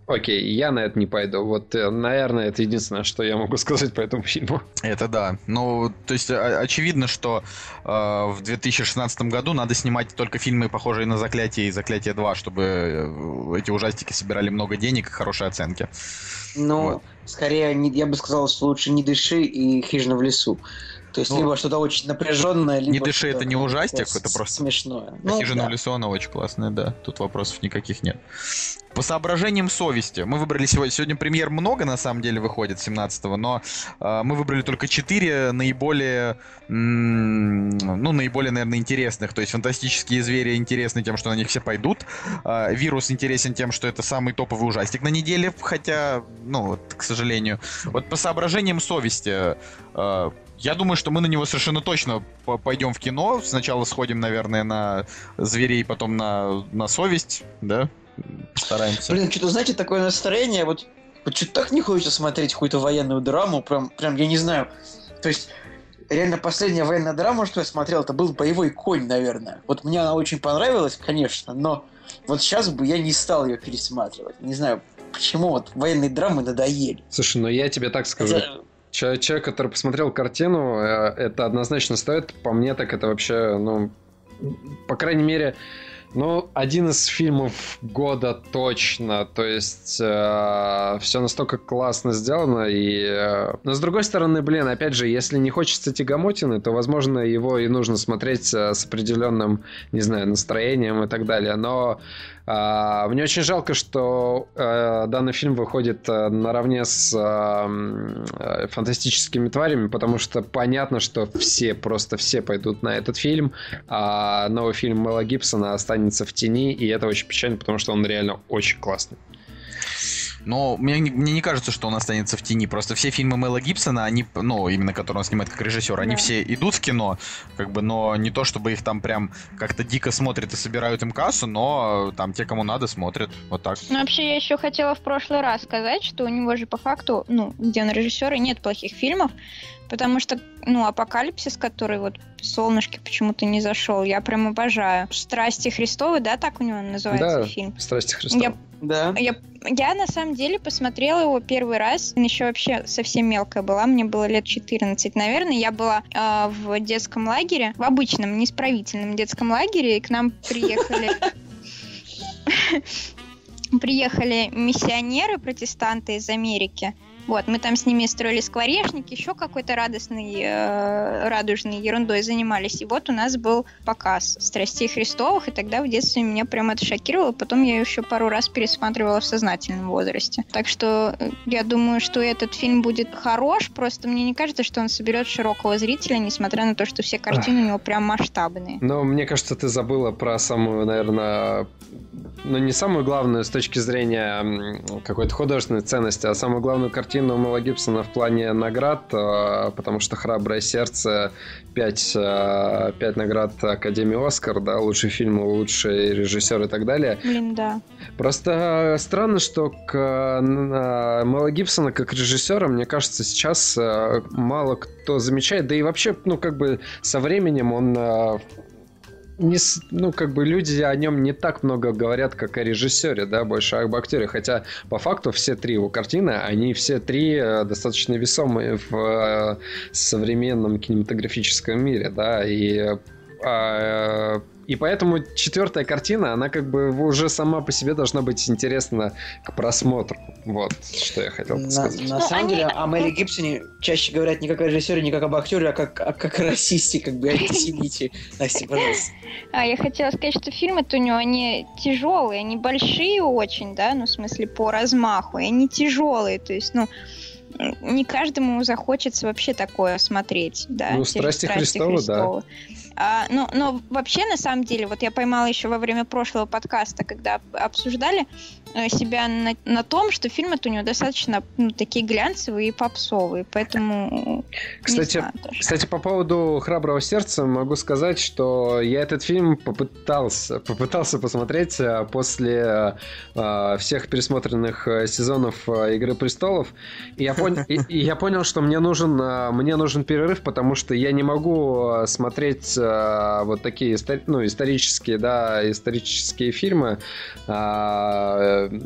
B: окей, я на это не пойду. Вот, э, наверное, это единственное, что я могу <laughs> сказать по этому фильму.
A: Это да. Ну, то есть очевидно, что э, в 2016 году надо снимать только фильмы, похожие на «Заклятие» и «Заклятие 2», чтобы э, эти ужастики собирали много денег и хорошие оценки.
C: Ну,
A: Вот.
C: скорее, я бы сказал, что лучше «Не дыши» и «Хижина в лесу». То есть,
A: Ну,
C: либо что-то очень напряженное, либо
A: «Не дыши» это не ужастик, это просто-
C: смешное. Ну,
A: «Хижина
C: да.
A: в лесу» она очень классная, да. Тут вопросов никаких нет. По соображениям совести. Мы выбрали сегодня... Сегодня премьер много, на самом деле, выходит 17-го, но э, мы выбрали только 4 наиболее... м, ну, наиболее, наверное, интересных. То есть фантастические звери интересны тем, что на них все пойдут. А, Вирус интересен тем, что это самый топовый ужастик на неделе, хотя, ну, вот, к сожалению. Вот по соображениям совести... э, я думаю, что мы на него совершенно точно по- пойдем в кино. Сначала сходим, наверное, на зверей, потом на, на совесть, да? Постараемся.
C: Блин, что-то, знаете, такое настроение, вот, вот что-то так не хочется смотреть какую-то военную драму, прям, прям, я не знаю. То есть, реально последняя военная драма, что я смотрел, это был «Боевой конь», наверное. Вот мне она очень понравилась, конечно, но вот сейчас бы я не стал ее пересматривать. Не знаю, почему вот военные драмы надоели.
B: Слушай, ну я тебе так скажу.
C: Хотя,
B: Человек, который посмотрел картину, э, это однозначно стоит. По мне, так это вообще, ну, по крайней мере, ну, один из фильмов года точно. То есть все настолько классно сделано. И, э, но с другой стороны, блин, опять же, если не хочется тягомотины, то, возможно, его и нужно смотреть э, с определенным, не знаю, настроением и так далее. Но мне очень жалко, что э, данный фильм выходит э, наравне с э, фантастическими тварями, потому что понятно, что все, просто все пойдут на этот фильм, а новый фильм Мэла Гибсона останется в тени, и это очень печально, потому что он реально очень классный.
A: Но мне, не- мне не кажется, что он останется в тени. Просто все фильмы Мэла Гибсона, они, ну, именно которые он снимает как режиссер, они
D: Да.
A: все идут в кино, как бы, но не то, чтобы их там прям как-то дико смотрят и собирают им кассу, но там те, кому надо, смотрят. Вот так.
D: Ну, вообще, я еще хотела в прошлый раз сказать, что у него же по факту, ну, где он режиссер, и нет плохих фильмов, потому что, ну, Апокалипсис, который вот солнышки почему-то не зашел, я прям обожаю. Страсти Христовы, да, так у него называется
B: Да.
D: фильм?
B: Страсти Христова.
D: Я,
C: Да.
D: я, я на самом деле посмотрела его первый раз, еще вообще совсем мелкая была, мне было лет 14, наверное, я была э, в детском лагере, в обычном, неисправительном детском лагере, и к нам приехали <laughs> приехали миссионеры, протестанты из Америки. Вот, мы там с ними строили скворечник, еще какой-то радостный, э, радужной ерундой занимались. И вот у нас был показ «Страстей Христовых», и тогда в детстве меня прям это шокировало. Потом я еще пару раз пересматривала в сознательном возрасте. Так что э, я думаю, что этот фильм будет хорош, просто мне не кажется, что он соберет широкого зрителя, несмотря на то, что все картины у него прям масштабные.
B: Но мне кажется, ты забыла про самую, наверное, ну не самую главную с точки зрения какой-то художественной ценности, а самую главную картину Мэла Гибсона в плане наград, э, потому что «Храброе сердце» 5, э, 5 наград Академии Оскар, да, лучший фильм, лучший режиссер и так далее.
D: Блин, да.
B: Просто странно, что к э, Мэла Гибсона как режиссера, мне кажется, сейчас э, мало кто замечает, да и вообще, ну, как бы со временем он э, не, ну, как бы люди о нем не так много говорят, как о режиссере, да, больше об актере. Хотя, по факту, все три его картины, они все три э, достаточно весомые в э, современном кинематографическом мире, да, и э, а, и поэтому четвертая картина, она как бы уже сама по себе должна быть интересна к просмотру. Вот, что я хотел
C: На,
B: сказать.
C: на
D: Ну,
C: самом
D: они-
C: деле, о Мэле Гибсоне чаще говорят не как о режиссере, не как об актере, а как, а как о расисте, как бы антисемите. <laughs> Настя, пожалуйста.
D: А, я хотела сказать, что фильмы-то у него, они тяжелые, они большие очень, да, ну, в смысле, по размаху, и они тяжелые, то есть, ну, не каждому захочется вообще такое смотреть, да.
B: Ну,
D: же
B: «Страсти Христовы», да.
D: А, ну, но вообще, на самом деле, вот я поймала еще во время прошлого подкаста, когда об- обсуждали э, себя на, на том, что фильмы-то у него достаточно ну, такие глянцевые и попсовые, поэтому... не
B: Кстати,
D: знаю.
B: Кстати, по поводу «Храброго сердца» могу сказать, что я этот фильм попытался, попытался посмотреть э, после э, всех пересмотренных э, сезонов э, «Игры престолов», и я, пон- и- и я понял, что мне нужен, э, мне нужен перерыв, потому что я не могу э, смотреть э, вот такие ну, исторические, да, исторические фильмы, а, э,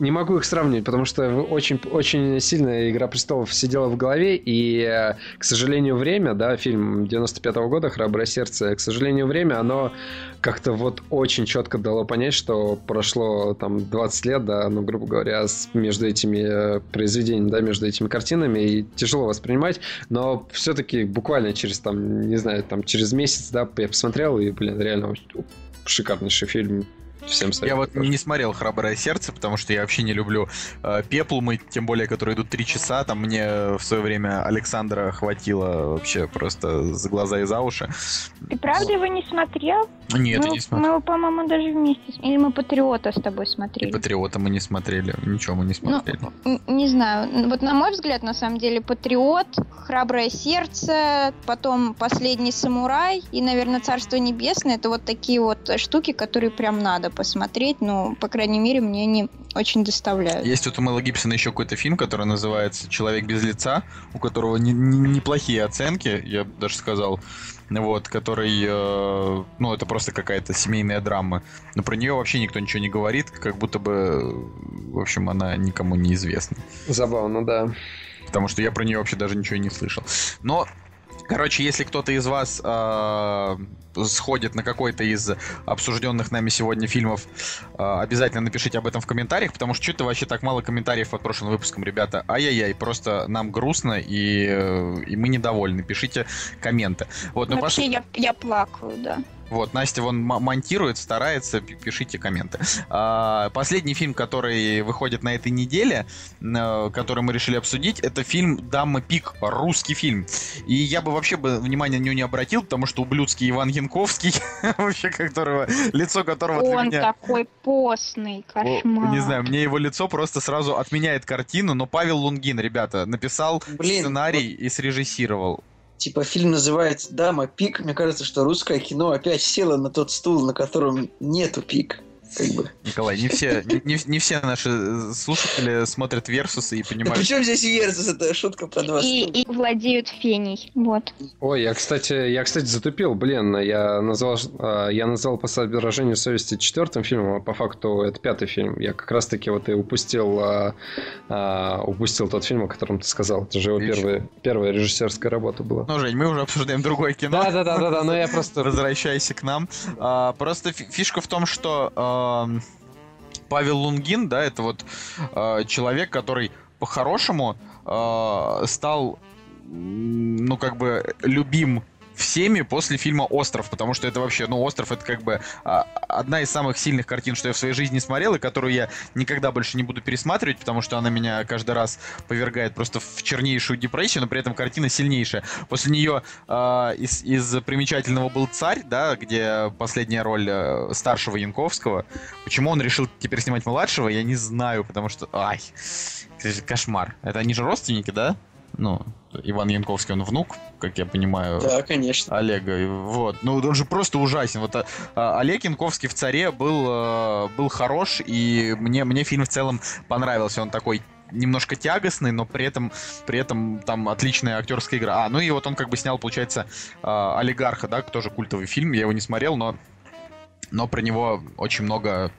B: не могу их сравнивать, потому что очень, очень сильно «Игра престолов» сидела в голове, и, э, к сожалению, время, да, фильм 95 года «Храброе сердце», к сожалению, время, оно как-то вот очень четко дало понять, что прошло там 20 лет, да, ну, грубо говоря, между этими э, произведениями, да, между этими картинами, и тяжело воспринимать, но все-таки буквально через там, не знаю, там через месяц, да, я посмотрел, и, блин, реально шикарнейший фильм. Всем советую.
A: Я вот
B: тоже.
A: не смотрел «Храброе сердце», потому что я вообще не люблю э, пеплумы, тем более, которые идут три часа. Там мне в свое время Александра хватило вообще просто за глаза и за уши.
D: Ты правда его не смотрел?
A: Нет,
D: мы,
A: я не смотрел.
D: мы его, по-моему, даже вместе... Или мы «Патриота» с тобой
A: И
D: смотрели.
A: «Патриота» мы не смотрели. Ничего мы не
D: Ну,
A: смотрели.
D: н- не знаю. Вот на мой взгляд, на самом деле, «Патриот», «Храброе сердце», потом «Последний самурай» и, наверное, «Царство небесное» — это вот такие вот штуки, которые прям надо посмотреть. Ну, по крайней мере, мне они очень доставляют.
A: Есть вот у Мэла Гибсона еще какой-то фильм, который называется «Человек без лица», у которого не- не- неплохие оценки, я бы даже сказал. Вот, который, э, ну, это просто какая-то семейная драма. Но про нее вообще никто ничего не говорит, как будто бы, в общем, она никому не известна.
B: Забавно, да.
A: Потому что я про нее вообще даже ничего не слышал. Но, короче, если кто-то из вас э, сходит на какой-то из обсужденных нами сегодня фильмов, э, обязательно напишите об этом в комментариях, потому что что-то вообще так мало комментариев под прошлым выпуском, ребята. Ай-яй-яй, просто нам грустно и, э, и мы недовольны. Пишите комменты. Вот, ну,
D: Вообще,
A: пош-
D: я, я плакаю, да.
A: Вот, Настя вон монтирует, старается, пи- пишите комменты. А, последний фильм, который выходит на этой неделе, э, который мы решили обсудить, это фильм «Дама Пик», русский фильм. И я бы вообще бы внимания на него не обратил, потому что ублюдский Иван Янковский, <laughs> вообще которого, лицо которого
D: Он
A: меня...
D: такой постный,
A: О,
D: кошмар.
A: Не знаю, мне его лицо просто сразу отменяет картину, но Павел Лунгин, ребята, написал
C: Блин,
A: сценарий и срежиссировал.
C: Типа фильм называется «Дама пик». Мне кажется, что русское кино опять село на тот стул, на котором нету пик. Как бы.
A: Николай, не все, не, не- все наши слушатели смотрят Версусы и
C: Да
A: понимают,
C: причем здесь Версус? Это шутка про два
D: И, и владеют феней. Вот.
B: Ой, я, кстати, я, кстати, затупил, блин, я назвал, э, я назвал по соображению совести четвертым фильмом, а по факту это пятый фильм. Я как раз-таки вот и упустил, э, э, упустил тот фильм, о котором ты сказал. Это же его первая, первая режиссерская работа была.
A: Ну, Жень, мы уже обсуждаем другое кино.
B: Да, да, да, да, да, но я просто.
A: Возвращайся к нам. А, просто фи- фишка в том, что Павел Лунгин, да, это вот а, человек, который по-хорошему э, стал, ну, как бы, любим всеми после фильма «Остров», потому что это вообще, ну, «Остров» — это как бы а, одна из самых сильных картин, что я в своей жизни смотрел, и которую я никогда больше не буду пересматривать, потому что она меня каждый раз повергает просто в чернейшую депрессию, но при этом картина сильнейшая. После нее а, из, из примечательного был «Царь», да, где последняя роль а, старшего Янковского. Почему он решил теперь снимать младшего, я не знаю, потому что... Ай, кошмар. Это они же родственники, да? Ну, Иван Янковский, он внук, как я понимаю.
C: Да, конечно.
A: Олега. Вот. Ну, он же просто ужасен. Вот а, а, Олег Янковский в «Царе» был, а, был хорош, и мне, мне фильм в целом понравился. Он такой немножко тягостный, но при этом, при этом там отличная актерская игра. А, ну и вот он как бы снял, получается, а, «Олигарха», да, тоже культовый фильм. Я его не смотрел, но, но про него очень много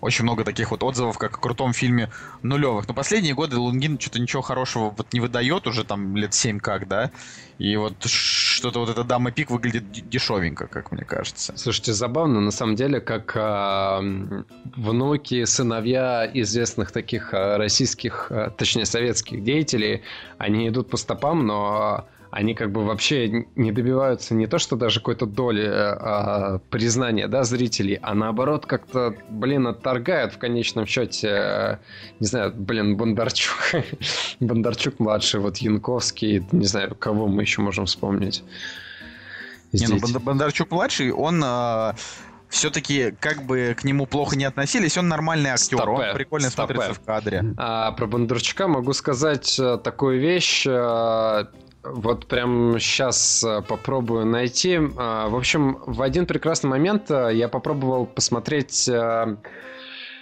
A: очень много таких вот отзывов, как о крутом фильме нулевых. Но последние годы Лунгин что-то ничего хорошего вот не выдает, уже там лет 7 как, да? И вот что-то вот эта дама пик выглядит дешевенько, как мне кажется.
B: Слушайте, забавно, на самом деле, как а, внуки, сыновья известных таких а, российских, а, точнее, советских деятелей, они идут по стопам, но они как бы вообще не добиваются не то, что даже какой-то доли а, признания, да, зрителей, а наоборот как-то, блин, отторгают в конечном счете, а, не знаю, блин, Бондарчук, <laughs> Бондарчук младший, вот Янковский, не знаю, кого мы еще можем вспомнить.
A: Не, ну Бондарчук младший, он все-таки как бы к нему плохо не относились, он нормальный актер,
B: Стопэ,
A: он прикольно
B: стопэ.
A: смотрится в кадре.
B: А про Бондарчука могу сказать э, такую вещь. Э, Вот прям сейчас попробую найти. А, В общем, в один прекрасный момент э, я попробовал посмотреть э,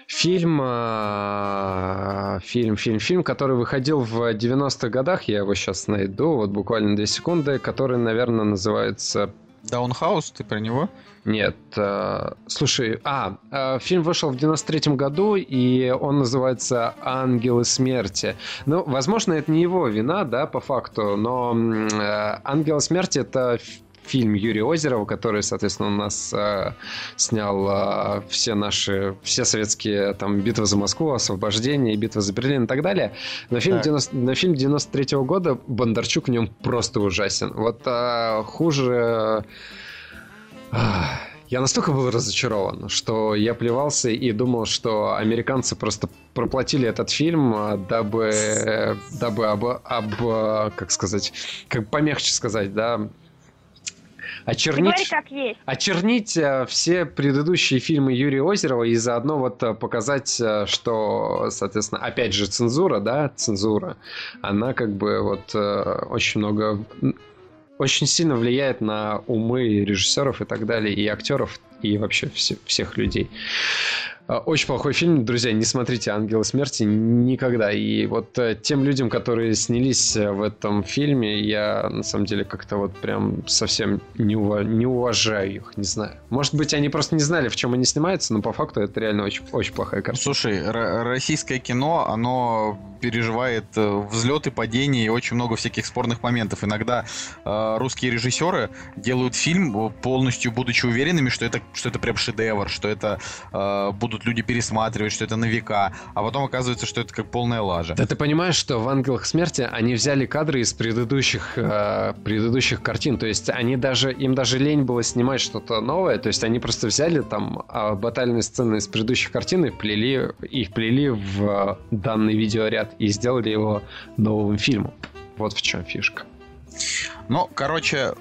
B: фильм, э, фильм, фильм, фильм, который выходил в 90-х годах. Я его сейчас найду, вот буквально 2 секунды, который, наверное, называется
A: Даунхаус, ты про него?
B: нет, э, слушай, а, э, фильм вышел в 93-м году, и он называется «Ангелы смерти». Ну, возможно, это не его вина, да, по факту, но э, «Ангелы смерти» — это фильм Юрия Озерова, который, соответственно, у нас э, снял э, все наши, все советские, там, «Битва за Москву», «Освобождение», «Битва за Берлин» и так далее. Но фильм,
A: Так.
B: 90, но фильм 93-го года Бондарчук в нем просто ужасен. Вот э, хуже... Ах, Я настолько был разочарован, что я плевался и думал, что американцы просто проплатили этот фильм, а, дабы, э, дабы об, об, э, как сказать, как помягче сказать, да, очернить, очернить э, все предыдущие фильмы Юрия Озерова и заодно вот э, показать, э, что, соответственно, опять же цензура, да, цензура, она как бы вот очень много очень сильно влияет на умы режиссеров и так далее, и актеров, и вообще все- всех людей. А, Очень плохой фильм, друзья, не смотрите «Ангелы смерти» никогда. И вот э, тем людям, которые снялись э, в этом фильме, я на самом деле как-то вот прям совсем не, ува- не уважаю их, не знаю. Может быть, они просто не знали, в чем они снимаются, но по факту это реально очень, очень плохая картина.
A: Слушай, российское кино, оно переживает э, взлеты, падения и очень много всяких спорных моментов. Иногда э, русские режиссеры делают фильм полностью будучи уверенными, что это, что это прям шедевр, что это э, будут люди пересматривать, что это на века, а потом оказывается, что это как полная лажа.
B: Да ты понимаешь, что в «Ангелах смерти» они взяли кадры из предыдущих, э, предыдущих картин, то есть они даже, им даже лень было снимать что-то новое, то есть они просто взяли там а, батальные сцены из предыдущих картин и вплели, их плели в э, данный видеоряд и сделали его новым фильмом. Вот в чем фишка.
A: Ну, короче,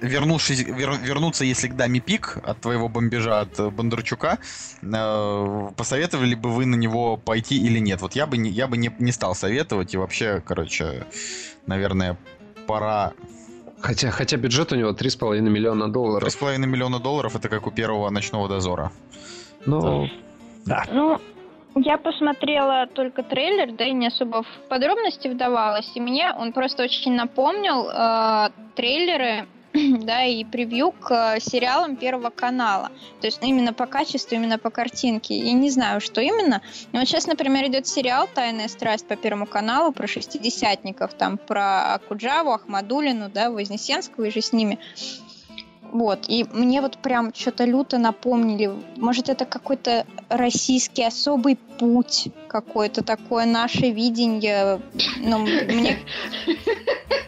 A: вернувшись, вер- вернуться, если к даме пик от твоего бомбежа от э, Бондарчука, э, посоветовали бы вы на него пойти или нет? Вот я бы не, я бы не, не стал советовать, и вообще, короче, наверное, пора...
B: Хотя, хотя бюджет у него 3,5 миллиона долларов.
A: 3,5 миллиона долларов это как у первого ночного дозора.
B: Ну, да.
D: Ну, я посмотрела только трейлер, да и не особо в подробности вдавалась. И мне он просто очень напомнил э, трейлеры, <clears throat> да, и превью к э, сериалам Первого канала. То есть ну, именно по качеству, именно по картинке. Я не знаю, что именно. Но вот сейчас, например, идет сериал «Тайная страсть» по Первому каналу про шестидесятников, там про Акуджаву, Ахмадулину, да, Вознесенского и же с ними. Вот, и мне вот прям что-то люто напомнили. Может, это какой-то российский особый путь, какое-то такое наше видение. Но мне <laughs>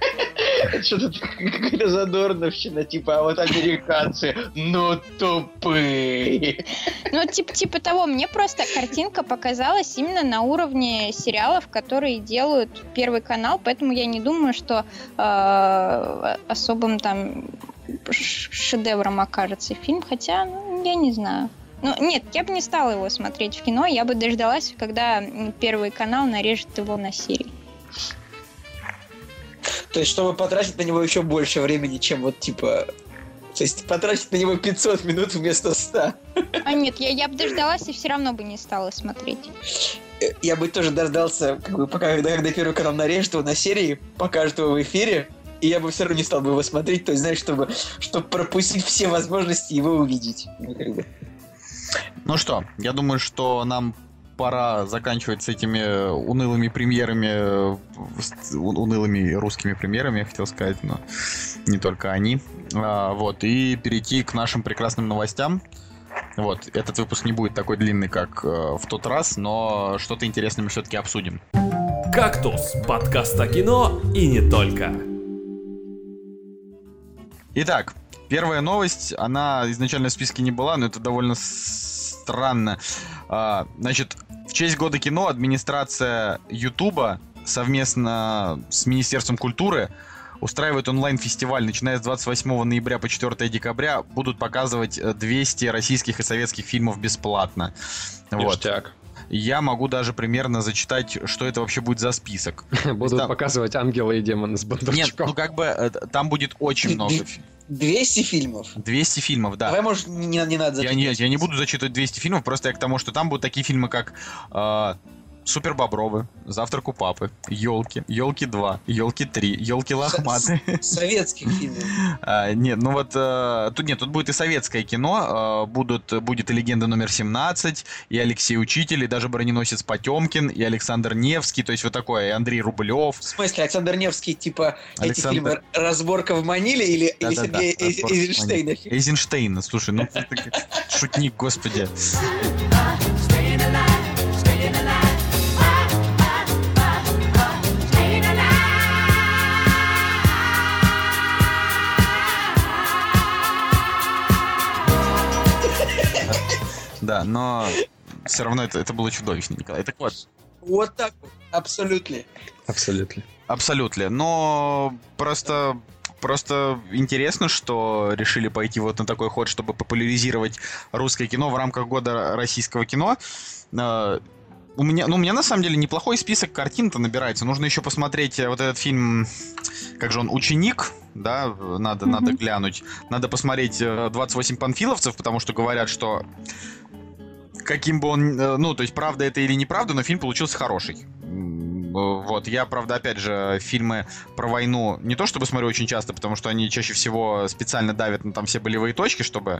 D: <laughs>
C: Что-то какая-то задорновщина, типа, а вот американцы, ну тупые.
D: Ну, типа, типа того, мне просто картинка показалась именно на уровне сериалов, которые делают Первый канал, поэтому я не думаю, что э, особым там шедевром окажется фильм, хотя, ну, я не знаю. Ну, нет, я бы не стала его смотреть в кино, я бы дождалась, когда Первый канал нарежет его на серии.
C: То есть, чтобы потратить на него еще больше времени, чем вот, типа... То есть, потратить на него 500 минут вместо 100.
D: А нет, я, я бы дождалась и все равно бы не стала смотреть.
C: Э, Я бы тоже дождался, как бы, пока, когда, когда первый канал нарежет его на серии, покажет его в эфире, и я бы все равно не стал бы его смотреть, то есть, знаешь, чтобы, чтобы пропустить все возможности его увидеть. Ну.
A: Ну что, я думаю, что нам пора заканчивать с этими унылыми премьерами, э, унылыми русскими премьерами, я хотел сказать, но не только они. А, вот, и перейти к нашим прекрасным новостям. Вот, этот выпуск не будет такой длинный, как э, в тот раз, но что-то интересное мы все-таки обсудим.
E: «Кактус» — подкаст о кино и не только.
A: Итак, первая новость, она изначально в списке не была, но это довольно странно. А, значит, в честь года кино администрация Ютуба совместно с Министерством культуры устраивает онлайн-фестиваль, начиная с 28 ноября по 4 декабря. Будут показывать э, 200 российских и советских фильмов бесплатно. Вот.
B: Ништяк.
A: Я могу даже примерно зачитать, что это вообще будет за список. <laughs>
B: Будут
A: Да.
B: показывать ангелы и демоны с
A: Нет,
B: Бондарчуком.
A: ну как бы э, там будет очень <laughs> много. Фи-
C: 200 фильмов?
A: 200 фильмов, да.
C: Давай, может, не, не надо
A: Я не,
C: зачитывать.
A: я не буду зачитывать 200 фильмов, просто я к тому, что там будут такие фильмы, как э, Супер Бобровы, Завтрак у папы, Елки, Елки 2, Елки 3, Елки лохматые.
C: Советских фильмов. <laughs>
A: А, Нет, ну вот э, тут нет, тут будет и советское кино, э, будут, будет и легенда номер 17, и Алексей Учитель, и даже броненосец Потемкин, и Александр Невский, то есть вот такое, и Андрей Рублев.
C: В смысле, Александр Невский, типа, эти
A: Александр-
C: фильмы «Разборка в Маниле» или, или Сергей Эйз-
A: «Разборка в
C: Эйзенштейна?
A: Эйзенштейна, слушай, ну шутник, господи. <laughs> Да, но все равно это, это было чудовищно, Николай. Так вот,
C: Вот так вот, абсолютно.
B: Абсолютно.
A: абсолютно. Но просто Просто интересно, что решили пойти вот на такой ход, чтобы популяризировать русское кино в рамках года российского кино. Э, У меня, ну, у меня на самом деле неплохой список картин-то набирается. Нужно еще посмотреть э, вот этот фильм, как же он, «Ученик», да, надо,
D: Мгм.
A: надо глянуть. Надо посмотреть э, «28 панфиловцев», потому что говорят, что каким бы он, э, ну, то есть правда это или неправда, но фильм получился хороший. М, Вот, я, правда, опять же, фильмы про войну не то чтобы смотрю очень часто, потому что они чаще всего специально давят на там все болевые точки, чтобы...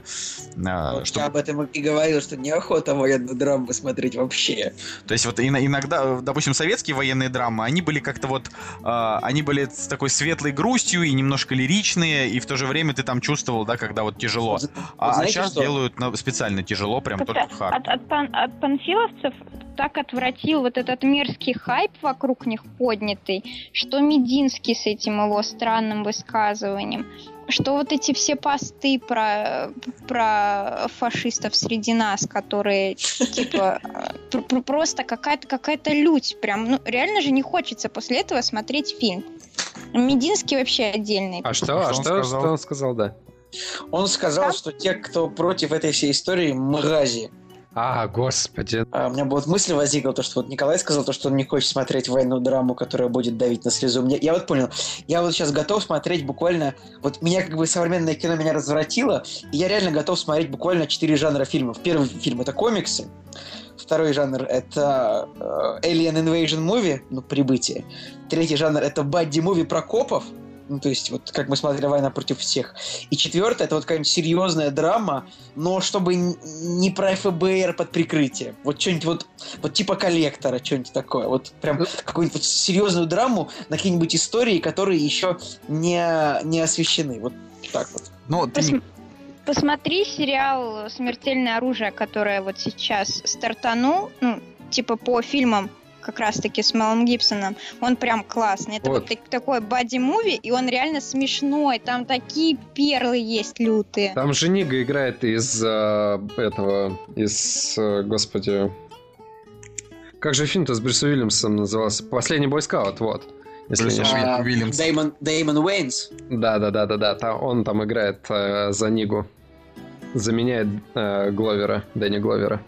A: э,
C: Вот
A: чтобы
C: Я об этом и говорил, что неохота военную драму смотреть вообще.
A: То есть вот ин- иногда, э, допустим, советские военные драмы, они были как-то вот, э, они были с такой светлой грустью и немножко лиричные, и в то же время ты там чувствовал, да, когда вот тяжело.
C: Вот
A: А,
C: знаете
A: сейчас
C: что?
A: делают на- специально тяжело, прям
D: Как-то
A: только хард.
D: От, от, пан- от панфиловцев так отвратил вот этот мерзкий хайп вокруг них поднятый, что Мединский с этим его странным высказыванием, что вот эти все посты про, про фашистов среди нас, которые типа <laughs> пр- пр- просто какая-то какая-то лють, прям, ну реально же не хочется после этого смотреть фильм. Мединский вообще отдельный.
B: А что? А
A: Что он
B: что,
A: сказал?
B: что он сказал, да?
C: Он сказал, что те, кто против этой всей истории, мрази.
B: А, господи.
C: А у меня вот мысль возникла, то, что вот Николай сказал, то, что он не хочет смотреть военную драму, которая будет давить на слезу. Мне, я вот понял, я вот сейчас готов смотреть буквально... Вот меня как бы современное кино меня развратило, и я реально готов смотреть буквально четыре жанра фильмов. Первый фильм — это комиксы. Второй жанр — это э, Alien Invasion Movie, ну, прибытие. Третий жанр — это бадди-муви про копов, ну, то есть, вот как мы смотрели «Война против всех». И четвертое — это вот какая-нибудь серьезная драма, но чтобы не про ФБР под прикрытием. Вот что-нибудь вот, вот типа коллектора, что-нибудь такое. Вот прям
B: Ну,
C: какую-нибудь вот серьезную драму на какие-нибудь истории, которые еще не, не освещены. Вот так вот.
A: Ну, ты,
D: Посм- посмотри сериал «Смертельное оружие», которое вот сейчас стартанул, ну, типа по фильмам как раз-таки с Мелом Гибсоном. Он прям классный. Это вот,
B: Вот.
D: так- такой боди-муви, и он реально смешной. Там такие перлы есть лютые.
B: Там же Нига играет из э, этого, из, э, господи... Как же фильм-то с Брюсом Уильямсом назывался? «Последний бойскаут», вот. Если
A: Брюс
B: не
A: Уильямс.
C: Дэймон, Дэймон Уэйнс.
B: Да, да, да, да, да. Там, он там играет э, за Нигу. Заменяет э, Гловера, Дэнни Гловера.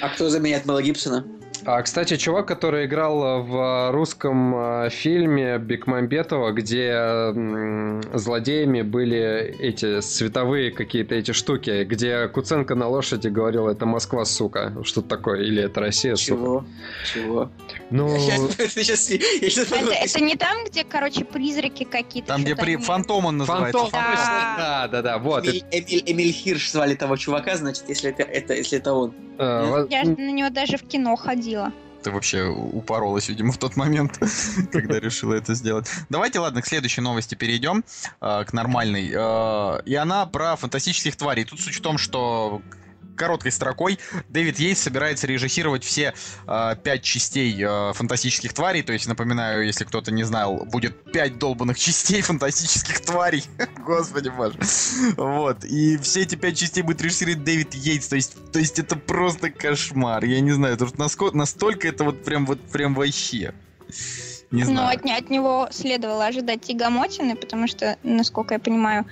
C: А кто заменяет Мела Гибсона?
B: А, кстати, чувак, который играл в русском э, фильме Бекмамбетова, где м, злодеями были эти световые какие-то эти штуки, где Куценко на лошади говорил, это Москва, сука, что-то такое, или это Россия, сука.
C: Чего? Чего?
B: Ну, <laughs> <laughs>
D: Это, не там, где, короче, призраки какие-то.
A: Там, где Фантом он называется.
B: Фантом,
D: Да.
B: да, да, вот.
C: Эмиль, Хирш звали того чувака, значит, если это, это, если это он.
B: э,
D: Я же на него даже в кино ходила.
A: Ты вообще упоролась, видимо, в тот момент, <laughs> когда решила это сделать. Давайте, ладно, к следующей новости перейдем, э, к нормальной. Э, И она про фантастических тварей. Тут суть в том, что короткой строкой Дэвид Йейтс собирается режиссировать все э, пять частей э, фантастических тварей. То есть, напоминаю, если кто-то не знал, будет пять долбанных частей фантастических тварей. <laughs> Господи боже. Вот. И все эти пять частей будет режиссировать Дэвид Йейтс. То есть, то есть это просто кошмар. Я не знаю, потому что наско- настолько это вот прям вот прям вообще. Не
D: Но
A: знаю.
D: от, не- от него следовало ожидать тягомотины, потому что, насколько я понимаю,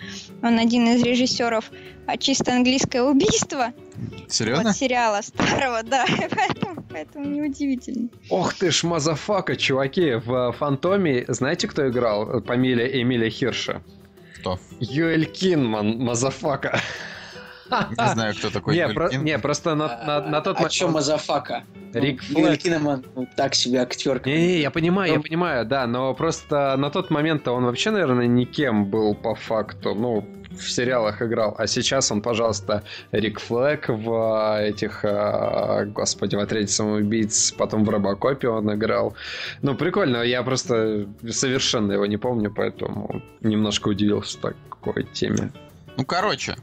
D: он один из режиссеров а, чисто английское убийство
A: Серьезно?
D: от сериала старого, да, <laughs> поэтому, поэтому неудивительно.
B: Ох ты ж, motherfucker, чуваки, в Фантоме, знаете, кто играл? Фамилия Эмиля Хирша.
A: Кто?
B: Юэль Киннаман, motherfucker.
A: Не знаю, кто такой.
B: Не, про- не, просто на, на, на тот
C: А чё Motherfucker?
B: Рик
C: Ну. Кинеман, ну, так себе актер.
B: Не, я понимаю, я
C: Ну.
B: понимаю, да, но просто на тот момент он вообще, наверное, никем был по факту, ну, в сериалах играл, а сейчас он, пожалуйста, Рик Флэг в э, этих, господи, в отряде самоубийц, потом в Робокопе он играл. Ну, прикольно, я просто совершенно его не помню, поэтому немножко удивился такой теме.
A: Ну, короче,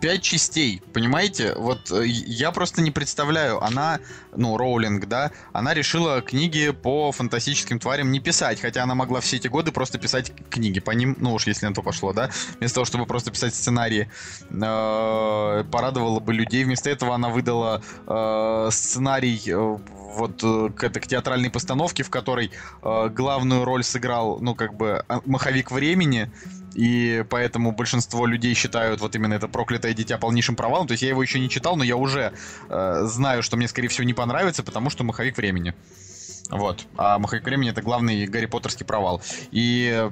A: пять частей, понимаете? Вот э, я просто не представляю, она, ну, Роулинг, да, она решила книги по фантастическим тварям не писать, хотя она могла все эти годы просто писать книги по ним, ну уж если на то пошло, да, вместо того, чтобы просто писать сценарии, э, порадовала бы людей. Вместо этого она выдала э, сценарий вот к, этой, к театральной постановке, в которой э, главную роль сыграл, ну, как бы, маховик времени, и поэтому большинство людей считают вот именно это проклятое дитя полнейшим провалом. То есть я его еще не читал, но я уже э, знаю, что мне, скорее всего, не понравится, потому что маховик времени. Вот. А маховик времени это главный Гарри Поттерский провал. И.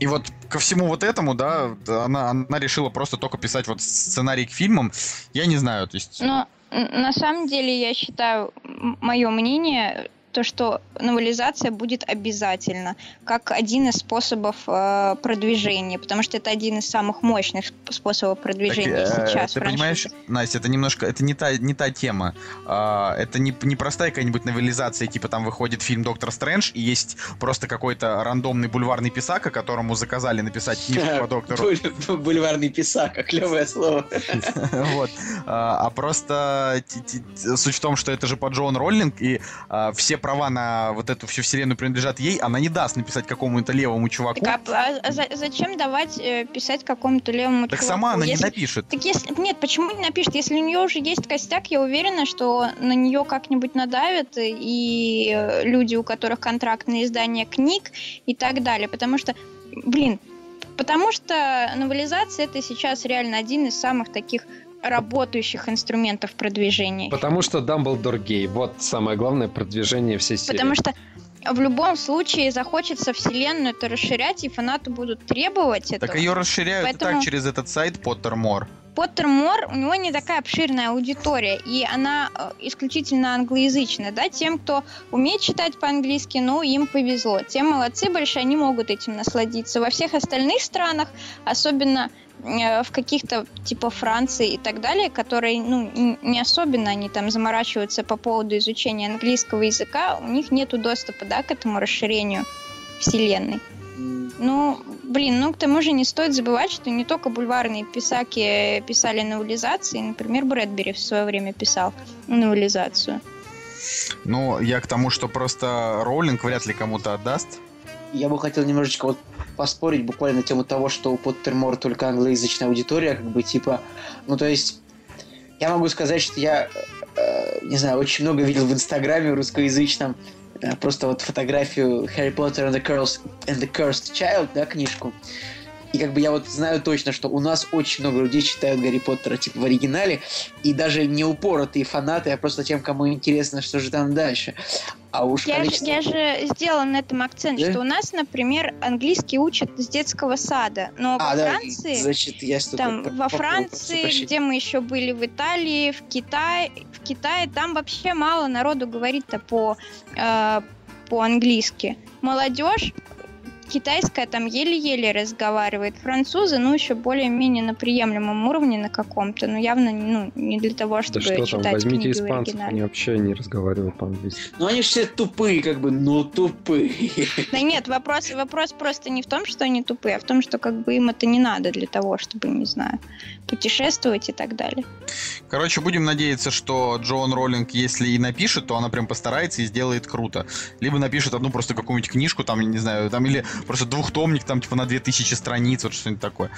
A: И вот ко всему вот этому, да, она, она решила просто только писать вот сценарий к фильмам. Я не знаю, то есть.
D: Но на самом деле я считаю, мое мнение, то, что новелизация будет обязательно, как один из способов э, продвижения, потому что это один из самых мощных сп- способов продвижения
A: Так, э,
D: сейчас
A: ты
D: в
A: понимаешь. Настя, это немножко, это не та, не та тема. А, это не, не простая какая-нибудь новелизация, типа там выходит фильм Доктор Стрэндж, и есть просто какой-то рандомный бульварный писака, которому заказали написать книжку по <laughs> доктору.
C: Буль- Бульварный писака, клевое слово. <laughs>
A: Вот. А а просто суть в том, что это же по Джоан Роллинг, и а, все права на вот эту всю вселенную принадлежат ей, она не даст написать какому-то левому чуваку.
D: Так, а, а за- зачем давать э, писать какому-то левому
A: Так
D: чуваку?
A: сама она не
D: Если-
A: напишет.
D: Так если... Нет, почему не напишет? Если у нее уже есть костяк, я уверена, что на нее как-нибудь надавят и э, люди, у которых контракт на издание книг и так далее. Потому что, блин, потому что новелизация это сейчас реально один из самых таких работающих инструментов продвижения.
B: Потому что Дамблдор гей, вот самое главное продвижение всей серии.
D: Потому что в любом случае захочется вселенную это расширять, и фанаты будут требовать этого.
A: Так ее расширяют и
D: Поэтому-
A: так через этот сайт Pottermore.
D: Поттермор, у него не такая обширная аудитория, и она э, исключительно англоязычная, да, тем, кто умеет читать по-английски, ну, им повезло. Те молодцы большие, они могут этим насладиться. Во всех остальных странах, особенно в каких-то типа Франции и так далее, которые, ну, не особенно они там заморачиваются по поводу изучения английского языка, у них нету доступа, да, к этому расширению вселенной. Ну, блин, ну к тому же не стоит забывать, что не только бульварные писаки писали новелизации, например, Брэдбери в свое время писал новелизацию.
A: Ну, я к тому, что просто Роулинг вряд ли кому-то отдаст.
C: Я бы хотел немножечко вот поспорить буквально на тему того, что у Поттермор только англоязычная аудитория, как бы типа, ну то есть я могу сказать, что я, э, не знаю, очень много видел в Инстаграме русскоязычном э, просто вот фотографию Harry Potter and the, Cursed, and the Cursed Child, да, книжку. И как бы я вот знаю точно, что у нас очень много людей читают Гарри Поттера типа в оригинале, и даже не упоротые фанаты, а просто тем, кому интересно, что же там дальше. А уж
D: Я,
C: количество...
D: же, я же сделала на этом акцент,
C: Да?
D: что у нас, например, английский учат с детского сада, но
C: А,
D: во
C: да,
D: Франции...
C: значит, я
D: Там
C: по-
D: во Франции, где мы еще были в Италии, в Китае, в Китае там вообще мало народу говорит-то по э, по-английски. Молодежь китайская там еле-еле разговаривает. Французы, ну, еще более-менее на приемлемом уровне на каком-то, но явно ну, не для того,
B: Да
D: чтобы
B: что там,
D: читать
B: возьмите
D: книги
B: испанцев, они вообще не разговаривают по-английски.
C: Ну они же все тупые, как бы, ну тупые.
D: Да нет, вопрос, вопрос просто не в том, что они тупые, а в том, что как бы им это не надо для того, чтобы, не знаю, путешествовать и так далее.
A: Короче, будем надеяться, что Джоан Роллинг, если и напишет, то она прям постарается и сделает круто. Либо напишет одну просто какую-нибудь книжку, там, не знаю, там, или просто двухтомник, там, типа, на 2000 страниц, вот что-нибудь такое.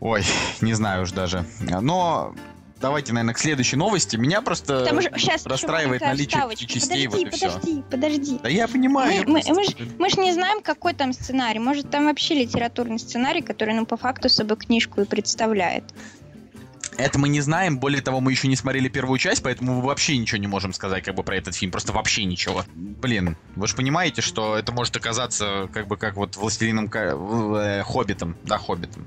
A: Ой, не знаю уж даже. Но давайте, наверное, к следующей новости. Меня просто
D: сейчас
A: расстраивает наличие пяти частей, вот
D: подожди,
A: все.
D: подожди, подожди.
A: Да я понимаю.
D: Мы-
A: я
D: мы-
A: просто-
D: мы ж- Мы же не знаем, какой там сценарий. Может, там вообще литературный сценарий, который, ну, по факту собой книжку и представляет.
A: Это мы не знаем, более того, мы еще не смотрели первую часть, поэтому мы вообще ничего не можем сказать как бы про этот фильм, просто вообще ничего. Блин, вы же понимаете, что это может оказаться как бы как вот «Властелином... Э, Хоббитом», да, «Хоббитом».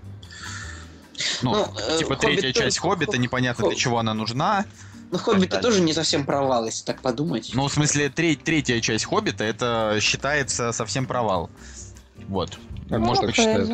A: Ну,
C: Ну, э,
A: типа
C: «Хоббит»
A: третья
C: тоже-
A: часть «Хоббита»,
C: Хо-
A: непонятно для чего она нужна.
C: Ну, Хоббит
A: далее.
C: тоже не совсем провал, если так подумать.
A: Ну, в смысле, тре- третья часть «Хоббита» это считается совсем провал. Вот.
B: А
D: Ну,
B: кто так считает?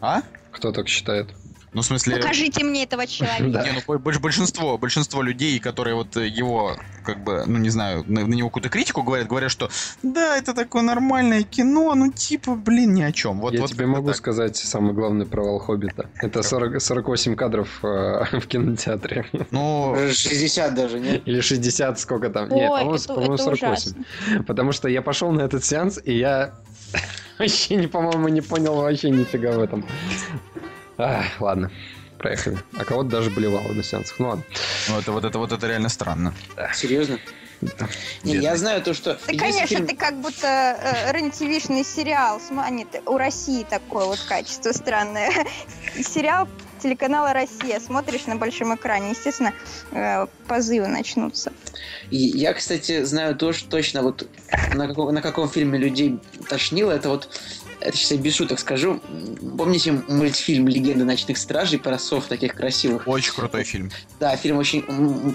A: А?
B: Кто так считает?
A: Ну, в смысле...
D: Покажите мне этого человека.
A: Не, ну бо- больш- большинство, большинство людей, которые вот э, его, как бы, ну не знаю, на, на него какую-то критику говорят, говорят, что да, это такое нормальное кино, ну типа, блин, ни о чем. Вот,
B: Я
A: вот
B: тебе могу
A: так.
B: сказать самый главный провал Хоббита. Это 40, 48 кадров э, <laughs> в кинотеатре.
A: Ну,
C: Уже 60 даже, нет?
B: Или 60, сколько там. Нет,
D: Ой,
B: по-моему,
D: это,
B: по-моему,
D: это
B: 48.
D: ужасно.
B: Потому что я пошел на этот сеанс, и я <laughs> вообще, не, по-моему, не понял вообще нифига в этом. Ах, ладно, проехали. А кого-то даже болевало на сеансах. Ну ладно.
A: ну, это вот это вот это реально странно.
C: Серьезно? Не,
A: Бедный.
C: я знаю то, что...
D: Да, конечно,
C: фильм-
D: ты как будто э, рен сериал. Нет, у России такое вот качество странное. <laughs> Сериал телеканала «Россия». Смотришь на большом экране, естественно, э, позывы начнутся.
C: И я, кстати, знаю то, что точно вот на каком, на каком фильме людей тошнило, это вот это сейчас я без шуток скажу. Помните мультфильм «Легенда ночных стражей» про сов таких красивых?
A: Очень крутой фильм.
C: Да, фильм очень...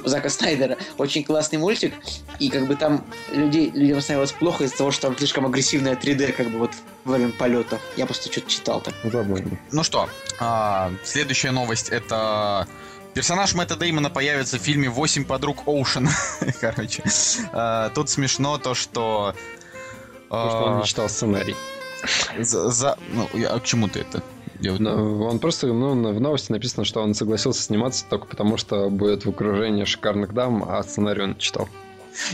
C: Зака Снайдера. Очень классный мультик. И как бы там людей, людям становилось плохо из-за того, что там слишком агрессивное 3D как бы вот во время полетов. Я просто что-то читал так.
B: Забавно.
A: Ну что, а, следующая новость это персонаж Мэтта Деймона появится в фильме «Восемь подруг Оушена». <laughs> Короче, а, тут смешно то, что...
B: Потому что он
A: а,
B: не читал сценарий.
A: За, за- ну, я- а к чему ты это? Я
B: Но он просто, ну, в новости написано, что он согласился сниматься только потому, что будет в окружении шикарных дам, а сценарий он читал.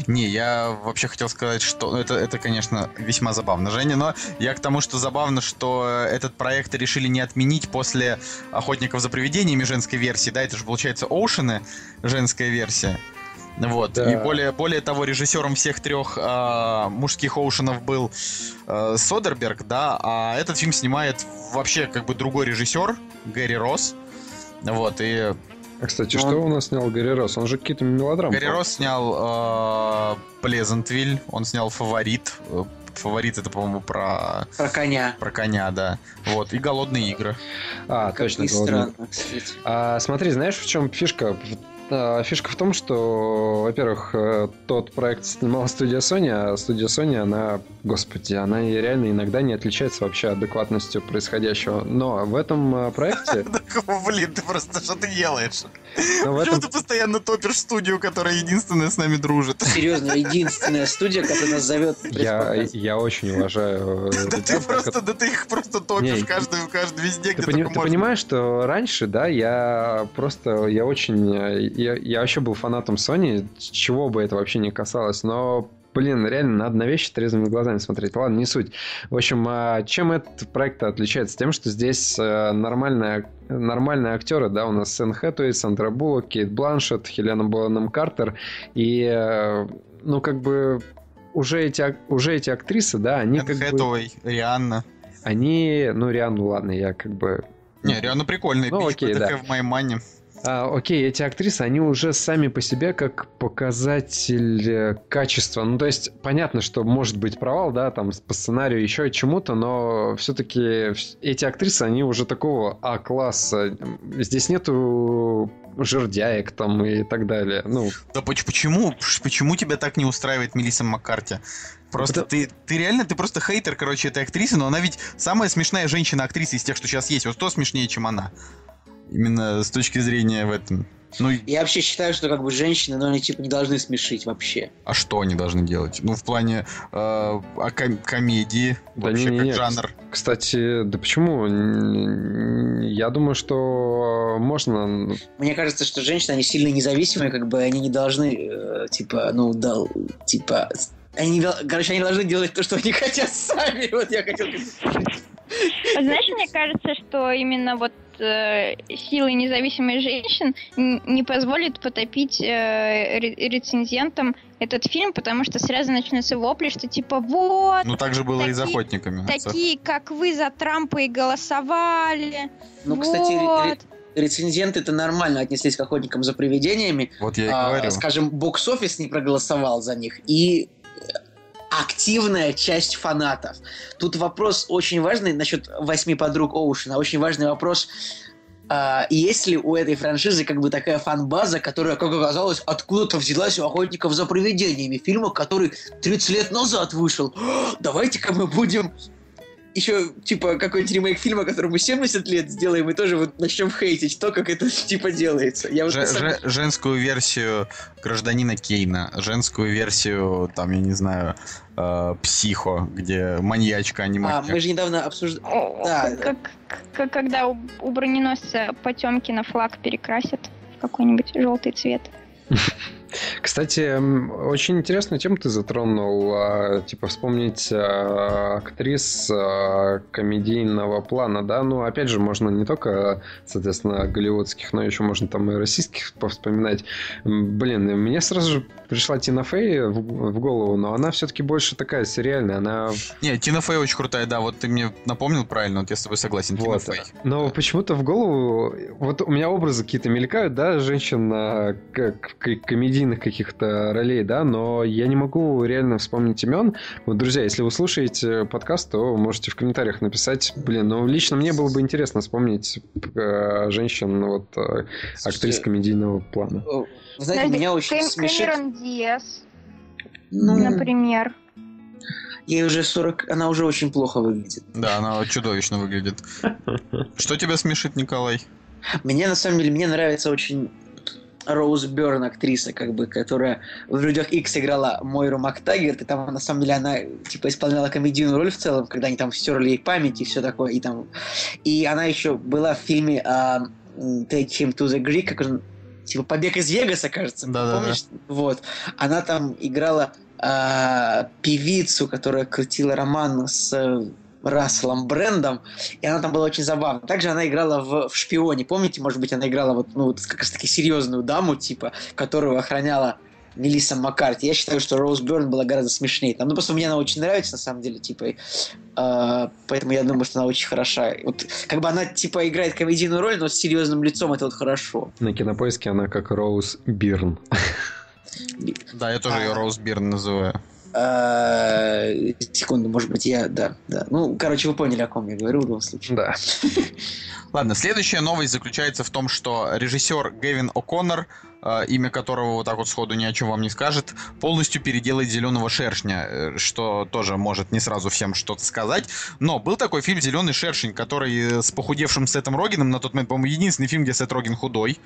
A: Не, я вообще хотел сказать, что ну, это, это, конечно, весьма забавно, Женя, но я к тому, что забавно, что этот проект решили не отменить после «Охотников за привидениями» женской версии, да, это же, получается, Оушены женская версия. Вот.
B: Да.
A: И более, более того, режиссером всех трех а, мужских Оушенов был а, Содерберг, да, а этот фильм снимает вообще как бы другой режиссер, Гэри Росс. Вот, и
B: А, кстати,
C: Ну,
B: что
C: он-
B: у нас снял Гарри Росс? Он же какие-то мелодрамы.
A: Гарри Росс снял Плезантвиль, он снял Фаворит. Э, Фаворит это, по-моему, про,
C: Про коня.
A: про коня, да. Вот, и Голодные игры.
B: А,
C: Как
B: точно.
C: странно, кстати.
B: А, смотри, знаешь, в чем фишка? А, Фишка в том, что, во-первых, э, тот проект снимала студия Sony, а студия Sony, она, господи, она реально иногда не отличается вообще адекватностью происходящего. Но в этом э, проекте... <laughs>
A: Блин, ты просто что ты делаешь? Почему ты постоянно топишь студию, которая единственная с нами дружит?
C: Серьезно, <laughs> единственная студия, которая нас зовет.
B: я, очень уважаю... э,
A: Да ты просто, да ты их просто топишь
B: Не,
A: каждый, каждый везде,
B: Ты,
A: где
B: ты понимаешь, что раньше, да, я просто, я очень, я, я вообще был фанатом Sony, чего бы это вообще не касалось, но Блин, реально, надо на вещи трезвыми глазами смотреть. Ладно, не суть. В общем, а чем этот проект отличается? Тем, что здесь э, нормальные, нормальные актеры, да, у нас Сэн Хэтуэй, Сандра Буллок, Кейт Бланшет, Хелена Bonham Картер. И, э, ну, как бы, уже эти, уже эти актрисы, да, они
A: Энн
B: как бы...
A: Хэтэуэй, Рианна.
B: Они, ну, Риану, ладно, я как бы...
A: Не, Рианна прикольная.
B: Ну,
A: пичка
B: окей, да.
A: в моей мане.
B: А, окей, эти актрисы, они уже сами по себе как показатель э, качества. Ну, то есть, понятно, что может быть провал, да, там, по сценарию, еще чему-то, но все-таки эти актрисы, они уже такого А-класса. Здесь нету жердяек там и так далее. Ну,
A: Да поч- почему? Почему тебя так не устраивает Мелисса Маккарти? Просто
B: Потому-
A: ты, ты реально, ты просто хейтер, короче, этой актрисы, но она ведь самая смешная женщина-актриса из тех, что сейчас есть. Вот кто смешнее, чем она? Именно с точки зрения в этом. Ну,
C: Я вообще считаю, что как бы женщины, но они типа не должны смешить вообще.
A: а что они должны делать? Ну, в плане э, а ком- комедии,
B: Да
A: вообще
B: не-не-не,
A: как жанр.
B: кстати, да почему? Я думаю, что можно...
C: Мне кажется, что женщины, они сильно независимые, как бы они не должны, э, типа, ну, дал, типа, они, не короче, они должны делать то, что они хотят <laughs> сами. Вот я хотел...
D: Вот Знаешь, мне кажется, что именно вот э, силы независимых женщин не позволит потопить э, ре- рецензентам этот фильм, потому что сразу начнутся вопли, что типа вот,
A: Ну, так же было и с
D: Такие-
A: охотниками.
D: такие, как вы за Трампа и голосовали.
C: Ну, кстати,
D: вот.
C: ре- рецензенты это нормально отнеслись к охотникам за привидениями.
A: Вот я и
C: А,
A: говорю.
C: скажем, бокс-офис не проголосовал за них. И активная часть фанатов. Тут вопрос очень важный насчет восьми подруг Оушена. Очень важный вопрос. а, есть ли у этой франшизы как бы такая фан-база, которая, как оказалось, откуда-то взялась у охотников за привидениями, фильма, который 30 лет назад вышел. <gasps> Давайте-ка мы будем еще, типа, какой-нибудь ремейк фильма, которому 70 лет сделаем, и тоже вот начнем хейтить то, как это, <laughs> типа, делается. Я вот самом-
A: же- женскую версию гражданина Кейна, женскую версию, там, я не знаю, э, психо, где маньячка, а не
C: А,
A: маньяк.
C: мы же недавно обсуждали... Да,
D: как, как- когда у, у броненосца Потемкина флаг перекрасят в какой-нибудь желтый цвет. <laughs>
B: Кстати, очень интересную тему ты затронул. а, Типа вспомнить а, актрис а, комедийного плана, да? Ну, опять же, можно не только, соответственно, голливудских, но еще можно там и российских повспоминать. Блин, мне сразу же пришла Тина Фей в, голову, но она все-таки больше такая сериальная. Она
A: Не, Тина Фей очень крутая, да, вот ты мне напомнил правильно, вот я с тобой согласен, Тина
B: Вот.
A: Фей.
B: Но почему-то в голову... Вот у меня образы какие-то мелькают, да, женщин а, как к- комедийных каких-то ролей, да, но я не могу реально вспомнить имен. Вот, друзья, если вы слушаете подкаст, то можете в комментариях написать. Блин, ну лично мне было бы интересно вспомнить э, женщин, вот, э, актрис комедийного плана.
C: Вы знаете, меня очень
D: Кэм-
C: смешит...
D: Кэмерон Диас,
C: Ну,
D: например.
C: ей уже 40... Она уже очень плохо выглядит.
A: Да, она чудовищно выглядит. <laughs> Что тебя смешит, Николай?
C: Мне, на самом деле, мне нравится очень Роуз Бёрн, актриса, как бы, которая в «Людях Икс» играла Мойру МакТаггерт, и там, на самом деле, она, типа, исполняла комедийную роль в целом, когда они там стерли ей память и все такое, и там... И она еще была в фильме м, «Take Him to the Greek», как он, типа, «Побег из Вегаса», кажется,
A: Да-да-да.
C: помнишь? Вот. Она там играла а, певицу, которая крутила роман с э, Расселом Брендом, и она там была очень забавна. Также она играла в, в «Шпионе». Помните, может быть, она играла вот, ну, вот как раз таки серьезную даму, типа, которую охраняла Мелисса Маккарти. Я считаю, что Роуз Бёрн была гораздо смешнее. Там, ну, просто мне она очень нравится, на самом деле, типа, а, поэтому я думаю, что она очень хороша. Вот, как бы она, типа, играет комедийную роль, но с серьезным лицом это вот хорошо.
B: На кинопоиске она как Роуз Бирн.
A: Да, я тоже ее Роуз Бирн называю.
C: А, секунду, может быть, я, да, да. Ну, короче, вы поняли, о ком я говорю в любом случае.
B: Да.
A: Ладно, следующая новость заключается в том, что режиссер Гевин О'Коннор, э, имя которого вот так вот сходу ни о чем вам не скажет, полностью переделает «Зеленого шершня», э, что тоже может не сразу всем что-то сказать. Но был такой фильм «Зеленый шершень», который с похудевшим Сетом Рогином, на тот момент, по-моему, единственный фильм, где Сет Роген худой.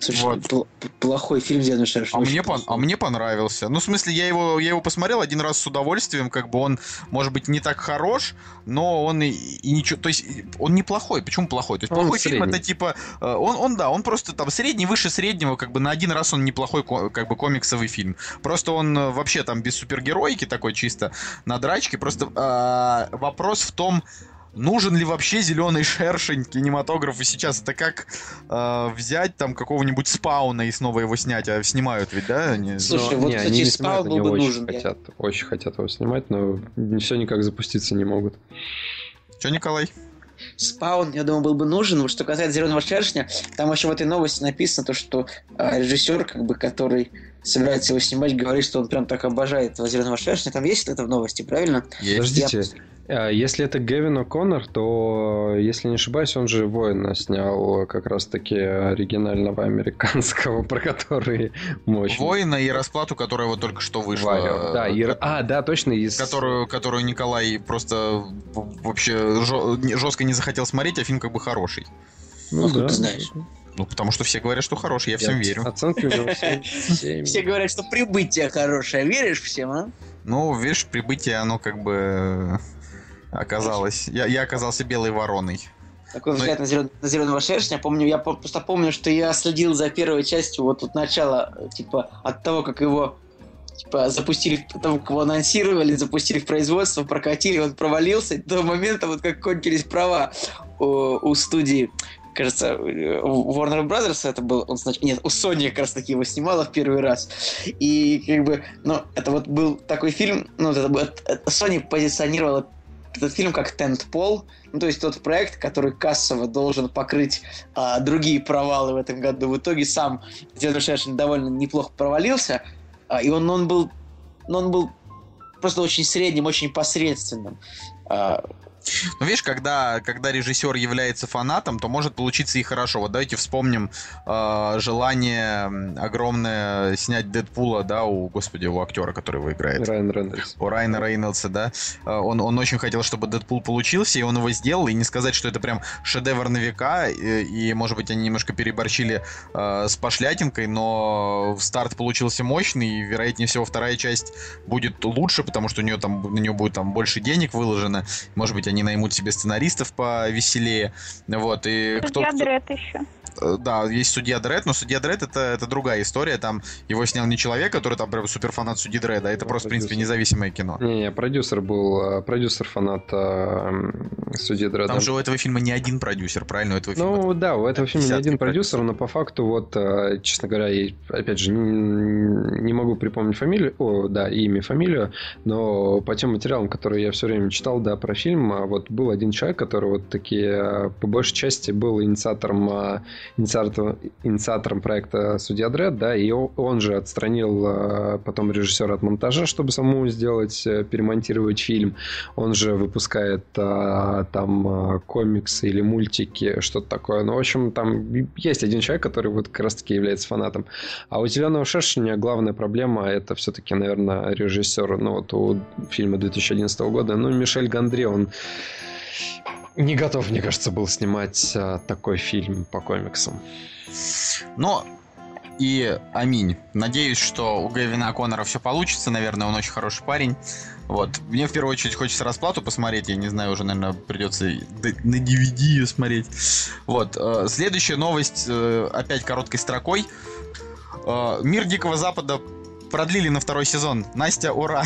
C: Слушай,
A: Вот.
C: пл- плохой фильм «Зеленый шершень».
A: А мне, пон-
C: плохой.
A: а мне понравился. Ну, в смысле, я его, я его посмотрел один раз с удовольствием, как бы он, может быть, не так хорош, но он и, и ничего, то есть он неплохой. Почему плохой? То есть
B: Он
A: плохой фильм
B: средний.
A: это типа, э, он, он да, он просто там средний, выше среднего, как бы на один раз он неплохой, как бы комиксовый фильм. Просто он э, вообще там без супергероики такой чисто на драчке. Просто э, вопрос в том, Нужен ли вообще зеленый шершень кинематографу сейчас? Это как э, взять там какого-нибудь спауна и снова его снять, а снимают ведь, да? они?
C: Слушай,
B: Но,
C: вот,
B: не,
C: кстати,
B: они не
C: Спаун
B: снимают,
C: был
B: они
C: бы
B: очень
C: нужен, я-
B: Хотят, очень хотят его снимать, но все никак запуститься не могут.
A: Че, Николай?
C: Спаун, я думаю, был бы нужен. Вот Что касается «Зеленого шершня», там еще в этой новости написано то, что а, режиссер, как бы, который собирается его снимать, говорит, что он прям так обожает «Зеленого шершня». Там есть это в новости, правильно?
A: Есть.
B: Подождите, а если это Гевин О'Коннор, то, если не ошибаюсь, он же «Воина» снял как раз-таки оригинального американского, <laughs> про который мощно.
A: Воина и расплату, которая вот только что вышла.
B: Варриор. Да, и... А, да, точно, из...
A: которую, которую Николай просто вообще жестко не захотел смотреть, а фильм как бы хороший.
B: Ну,
C: Откуда
B: да.
C: ты знаешь?
A: Ну, потому что все говорят, что хороший, я всем верю.
B: Оценки у него. <laughs>
C: Все говорят, что прибытие хорошее. Веришь всем, а?
A: Ну, видишь, прибытие, оно как бы э, оказалось... Я, я оказался белой вороной.
C: Такой
A: Ну,
C: взгляд на, зелен- на зеленого шершня. Помню, я просто помню, что я следил за первой частью вот от начала, типа, от того, как его типа, запустили, как его анонсировали, запустили в производство, прокатили, он провалился, до момента, вот как кончились права у, у студии, кажется, э, у Warner Brothers это был, он, значит, нет, у Sony как раз таки его снимала в первый раз. И как бы, ну, это вот был такой фильм, ну, это, это- Sony позиционировала этот фильм как тент-пол, ну, то есть тот проект, который кассово должен покрыть а, другие провалы в этом году. В итоге сам Шершень довольно неплохо провалился, а, и он, он был ну, он был просто очень средним, очень посредственным. А,
A: Ну, видишь, когда, когда режиссер является фанатом, то может получиться и хорошо. Вот давайте вспомним э, желание огромное снять Дэдпула, да, у, господи, у актера, который его играет.
B: Райан Рейнольдс.
A: у Райана Рейнольдса, да, э, он, он очень хотел, чтобы Дэдпул получился, и он его сделал, и не сказать, что это прям шедевр на века, и, и, может быть, они немножко переборщили э, с пошлятинкой, но старт получился мощный, и, вероятнее всего, вторая часть будет лучше, потому что у нее там, на нее будет там больше денег выложено, может быть, они наймут себе сценаристов повеселее, вот, и кто... Кто-
D: Дред еще.
A: Э, Да, есть судья Дред, но судья Дред это, это другая история. Там его снял не человек, который там прям супер фанат судьи Дреда, это
B: Да,
A: просто, в принципе,
B: продюсер.
A: независимое кино.
B: Не-не, продюсер был, э, продюсер фанат э, Судьи Дредда.
A: Там же у этого фильма не один продюсер, правильно? У этого фильма
B: Ну да, у этого фильма не один продюсер, но по факту, вот, э, честно говоря, я, опять же, не, не могу припомнить фамилию, о, да, имя, фамилию, но по тем материалам, которые я все время читал, да, про фильм, вот был один человек, который вот такие, по большей части, был инициатором, инициатором, инициатором проекта «Судья Дред», да, и он же отстранил э, потом режиссера от монтажа, чтобы самому сделать, э, перемонтировать фильм, он же выпускает а, там комиксы или мультики, что-то такое. Ну, в общем, там есть один человек, который вот как раз-таки является фанатом. А у «Зеленого шершня» главная проблема — это все-таки, наверное, режиссер, ну, вот у фильма 2011 года, ну, Мишель Гондре, он не готов, мне кажется, был снимать а, такой фильм по комиксам.
A: Но и аминь. Надеюсь, что у Гэвина Коннора все получится. Наверное, он очень хороший парень. Вот. Мне в первую очередь хочется расплату посмотреть. Я не знаю, уже, наверное, придется на DVD ее смотреть. Вот. э, Следующая новость, э, опять короткой строкой. Э, Мир Дикого Запада продлили на второй сезон. Настя, ура!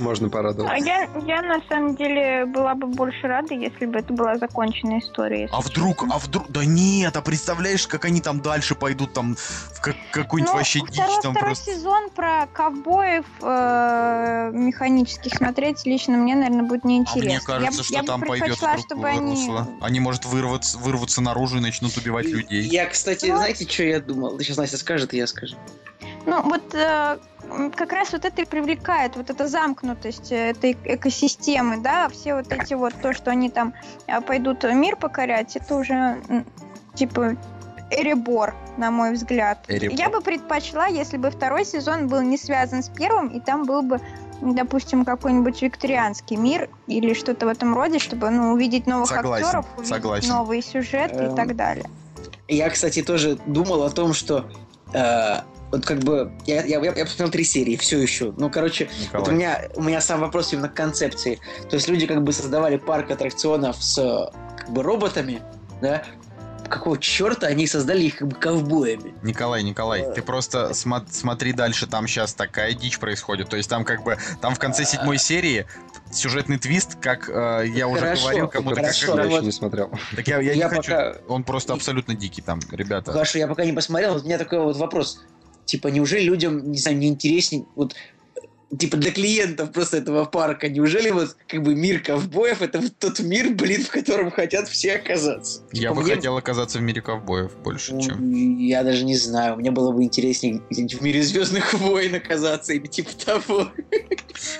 B: Можно
D: А
B: порадоваться.
D: я, я на самом деле была бы больше рада, если бы это была законченная история.
A: А вдруг,
D: честно.
A: а вдруг... Да нет, а представляешь, как они там дальше пойдут, там, в как- какую-нибудь
D: Ну,
A: вообще дичь
D: второй,
A: там
D: второй
A: просто...
D: сезон про ковбоев э, механических смотреть лично мне, наверное, будет
A: А
D: неинтересно.
A: мне
D: Я
A: кажется,
D: б-
A: что
D: я
A: там пойдет
D: чтобы
A: другое
D: они...
A: русло. Они, может, вырваться, вырваться наружу и начнут убивать людей.
C: Я, кстати,
D: Ну.
C: знаете, что я думал? Сейчас Настя скажет, и я скажу.
D: Ну, вот э, как раз вот это и привлекает, вот эта замкнутость э, этой экосистемы, да, все вот эти вот, то, что они там пойдут мир покорять, это уже, типа, Эребор, на мой взгляд.
A: Эребор.
D: Я бы предпочла, если бы второй сезон был не связан с первым, и там был бы допустим, какой-нибудь викторианский мир или что-то в этом роде, чтобы ну, увидеть новых
A: Согласен,
D: актеров, увидеть
A: согласен.
D: новые сюжеты и
C: Эм,
D: так далее.
C: Я, кстати, тоже думал о том, что э, вот как бы я, я, я посмотрел три серии, все еще. Ну, короче, вот у меня у меня сам вопрос именно к концепции. То есть люди как бы создавали парк аттракционов с как бы роботами, да? Какого черта они создали их как бы ковбоями?
A: Николай, Николай, ты просто смо- смотри дальше, там сейчас такая дичь происходит. То есть там как бы, там в конце седьмой серии сюжетный твист, как э, я уже
C: Хорошо,
A: говорил кому-то, как
C: хорошо,
B: я
A: когда-
C: ну
B: еще
C: вот-
B: не смотрел.
A: Так я, я не
C: Я
A: хочу.
C: пока-
A: Он просто абсолютно дикий там, ребята.
C: Хорошо, я пока не посмотрел. Вот у меня такой вот вопрос. Типа, неужели людям, не знаю, не интереснее, вот, типа, для клиентов просто этого парка, неужели вот, как бы, мир ковбоев, это вот тот мир, блин, в котором хотят все оказаться?
A: Я
C: Типа,
A: бы
C: мне-
A: хотел оказаться в мире ковбоев больше,
C: Ну,
A: чем.
C: Я даже не знаю, мне было бы интереснее в мире Звездных войн оказаться или типа того.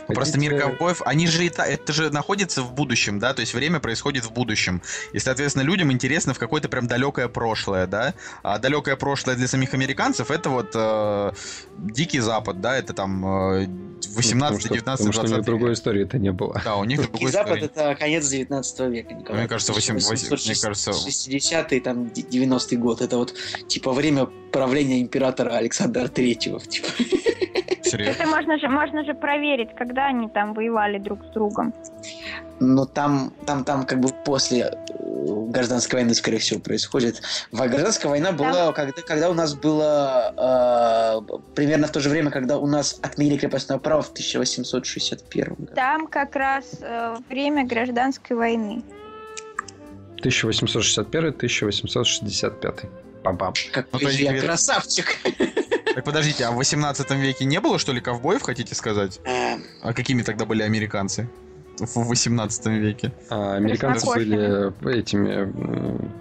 A: Ну, Просто мир ковбоев, они же и та- это же находится в будущем, да, то есть время происходит в будущем. И, соответственно, людям интересно в какое-то прям далекое прошлое, да. А далекое прошлое для самих американцев это вот э, Дикий Запад, да, это там э, 18, 19,
B: Потому что у них
A: 20
B: другой истории это не было.
A: Да, у них
C: Дикий
A: другой
C: Запад
A: истории.
C: это конец 19 века, Николай.
A: Мне кажется, восемь- восемь- мне кажется-
C: 60-й, там, 90-й год. Это вот, типа, время правления императора Александра Третьего. Типа. <laughs>
A: Серьезно.
D: Это можно же, можно же проверить, когда они там воевали друг с другом.
C: Но там, там, там как бы после э, гражданской войны, скорее всего, происходит. Во- Гражданская война была, когда, когда у нас было э, примерно в то же время, когда у нас отменили крепостное право в 1861 году.
D: Там как раз э, время гражданской войны.
B: 1861-1865. Пам-пам.
C: Как
A: Ну,
C: я красавчик.
A: Так подождите, а в 18 веке не было, что ли, ковбоев, хотите сказать?
C: Эм,
A: А какими тогда были американцы? В 18 веке.
B: А американцы были этими... м,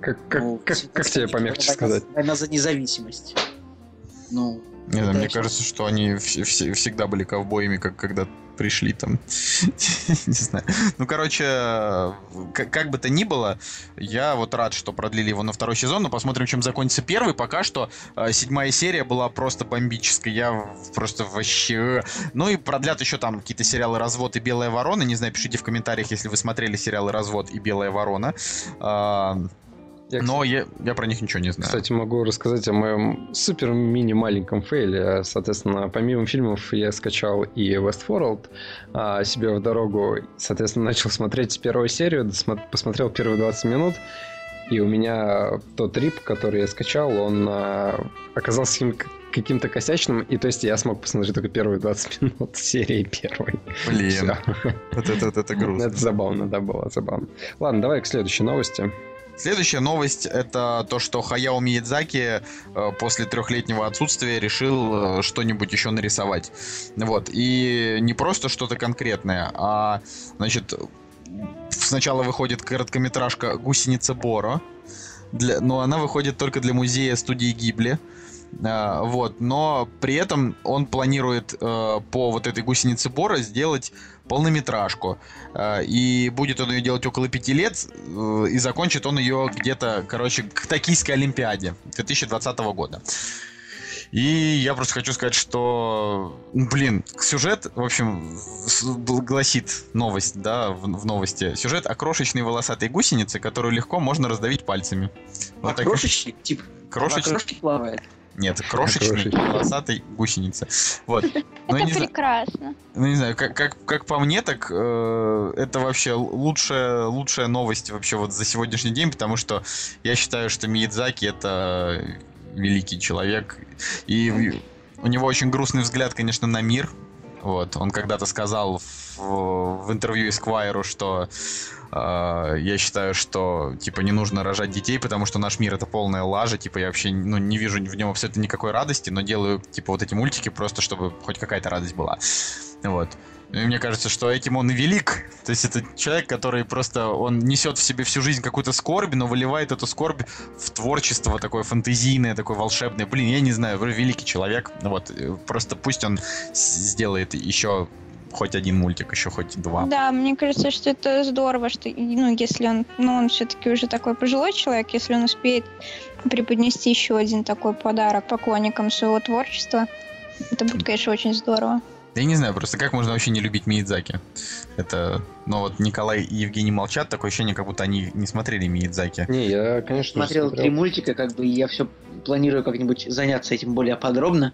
B: Как, как,
C: ну,
B: как, как тебе помягче сказать?
C: Война за независимость. Ну,
A: Не знаю, мне кажется, что они вс- вс- всегда были ковбоями, как когда пришли там. <laughs> Не знаю. Ну, короче, э, как бы то ни было, я вот рад, что продлили его на второй сезон, но посмотрим, чем закончится первый. Пока что э, седьмая серия была просто бомбической. Я просто вообще... Ну и продлят еще там какие-то сериалы «Развод» и «Белая ворона». Не знаю, пишите в комментариях, если вы смотрели сериалы «Развод» и «Белая ворона».
B: Я,
A: Но я, я про них ничего не знаю.
B: Кстати, могу рассказать о моем супер мини маленьком фейле. Соответственно, помимо фильмов я скачал и Westworld а, себе в дорогу. Соответственно, начал смотреть первую серию, посмотрел первые 20 минут. И у меня тот рип, который я скачал, он а, оказался каким- каким-то косячным. И то есть я смог посмотреть только первые 20 <laughs> минут серии первой.
A: Блин, вот это, вот это <laughs> грустно.
B: Это забавно, да, было забавно. Ладно, давай к следующей новости.
A: Следующая новость это то, что Хаяо Миядзаки э, после трехлетнего отсутствия решил э, что-нибудь еще нарисовать. Вот. И не просто что-то конкретное, а, значит, сначала выходит короткометражка «Гусеница Боро», для, но она выходит только для музея студии Гибли. А, вот, но при этом он планирует э, по вот этой гусенице Бора сделать полнометражку. Э, и будет он ее делать около пяти лет, э, и закончит он ее где-то, короче, к Токийской Олимпиаде 2020 года. И я просто хочу сказать, что, блин, сюжет, в общем, гласит новость, да, в, в новости. Сюжет о крошечной волосатой гусенице, которую легко можно раздавить пальцами.
C: а
A: так-
C: крошечник, типа,
A: Крошечный,
C: крошки плавает.
A: Нет,
B: Крошечный.
A: волосатой гусеницы. Вот. Ну,
D: Это прекрасно.
A: ну, не знаю, как, как, как по мне, так э, это вообще лучшая, лучшая новость вообще вот за сегодняшний день, потому что я считаю, что Миядзаки это великий человек. И у него очень грустный взгляд, конечно, на мир. Вот, он когда-то сказал в, в интервью Esquire, что я считаю, что типа не нужно рожать детей, потому что наш мир это полная лажа, типа я вообще ну, не вижу в нем абсолютно никакой радости, но делаю типа вот эти мультики просто, чтобы хоть какая-то радость была. Вот. И мне кажется, что этим он и велик. То есть это человек, который просто, он несет в себе всю жизнь какую-то скорбь, но выливает эту скорбь в творчество такое фантазийное, такое волшебное. Блин, я не знаю, великий человек. Вот, просто пусть он сделает еще хоть один мультик, еще хоть два.
D: Да, мне кажется, что это здорово, что, ну, если он, ну, он все-таки уже такой пожилой человек, если он успеет преподнести еще один такой подарок поклонникам своего творчества, это будет, конечно, очень здорово.
A: Я не знаю, просто как можно вообще не любить Миядзаки? Это, ну вот Николай и Евгений молчат, такое ощущение, как будто они не смотрели Миядзаки.
B: Не, я, конечно,
C: Смотрел
B: смотрел.
C: три мультика, как бы, я все планирую как-нибудь заняться этим более подробно.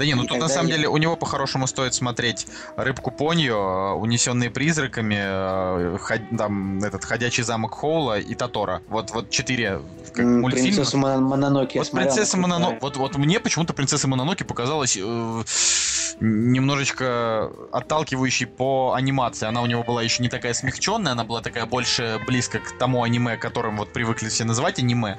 A: Да не, ну тут на самом
C: не-
A: деле у него по-хорошему стоит смотреть «Рыбку Поньо», «Унесенные призраками», э, ход- там, этот «Ходячий замок Хоула» и «Тотора». Вот, вот четыре как, мультфильма.
C: Мононоке я
A: Вот
C: смотрел,
A: принцесса
C: крутая.
A: вот, вот мне почему-то принцесса Мононоке показалась э, немножечко отталкивающей по анимации. Она у него была еще не такая смягченная, она была такая больше близко к тому аниме, которым вот привыкли все называть аниме.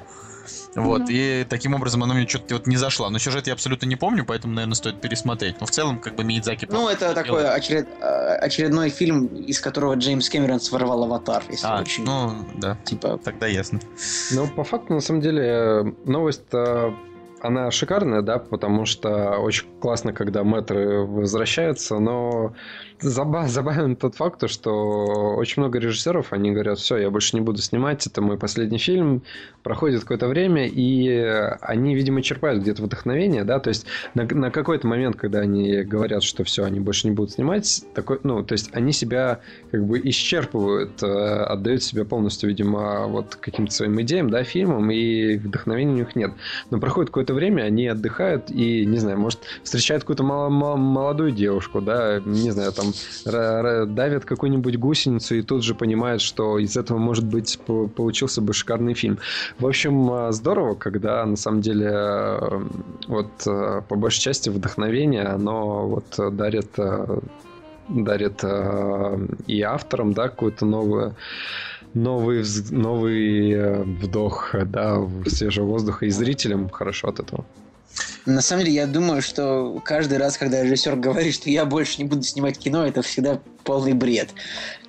A: Вот, и таким образом она мне что-то вот не зашла. Но сюжет я абсолютно не помню, поэтому, наверное, стоит пересмотреть. Но в целом, как бы Миядзаки...
C: Ну, это такой очеред- э, очередной фильм, из которого Джеймс Кэмерон своровал аватар, если
A: А,
C: очень...
A: ну, да,
C: Типа,
A: тогда ясно.
B: Ну, по факту, на самом деле, новость она шикарная, да, потому что очень классно, когда мэтры возвращаются, но забавен тот факт, то, что очень много режиссеров, они говорят, все, я больше не буду снимать, это мой последний фильм, проходит какое-то время, и они, видимо, черпают где-то вдохновение, да, то есть на, на какой-то момент, когда они говорят, что все, они больше не будут снимать, такой, ну, то есть они себя как бы исчерпывают, э, отдают себя полностью, видимо, вот каким-то своим идеям, да, фильмам, и вдохновения у них нет. Но проходит какое-то время, они отдыхают и, не знаю, может, встречают какую-то мало- мало- молодую девушку, да, не знаю, там, давят какую-нибудь гусеницу и тут же понимают, что из этого, может быть, по- получился бы шикарный фильм. В общем, э, здорово, когда, на самом деле, э, вот, э, по большей части вдохновение, оно вот дарит дарит и авторам, да, какую-то новую новый, вз- новый вдох, да, свежего воздуха и зрителям хорошо от этого.
C: На самом деле, я думаю, что каждый раз, когда режиссер говорит, что я больше не буду снимать кино, это всегда полный бред.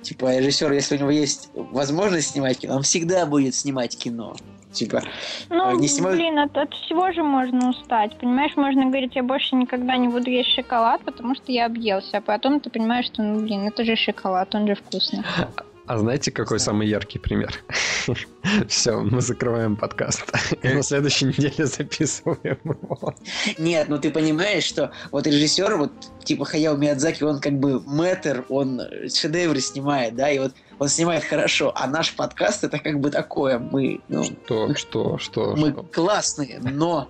C: Типа, режиссер, если у него есть возможность снимать кино, он всегда будет снимать кино. Типа,
D: Ну,
C: не снимают-
D: блин, от, от всего же можно устать. Понимаешь, можно говорить, я больше никогда не буду есть шоколад, потому что я объелся. А потом ты понимаешь, что, ну, блин, это же шоколад, он же вкусный. <laughs>
B: А знаете, какой самый яркий пример? <laughs> Все, мы закрываем подкаст. <laughs> И на следующей неделе записываем его.
C: Нет, ну ты понимаешь, что вот режиссер, вот типа Хаяо Миядзаки, он как бы мэтр, он шедевры снимает, да, и вот он снимает хорошо, а наш подкаст это как бы такое, мы, ну,
B: Что, что, что,
C: мы
B: что?
C: классные, но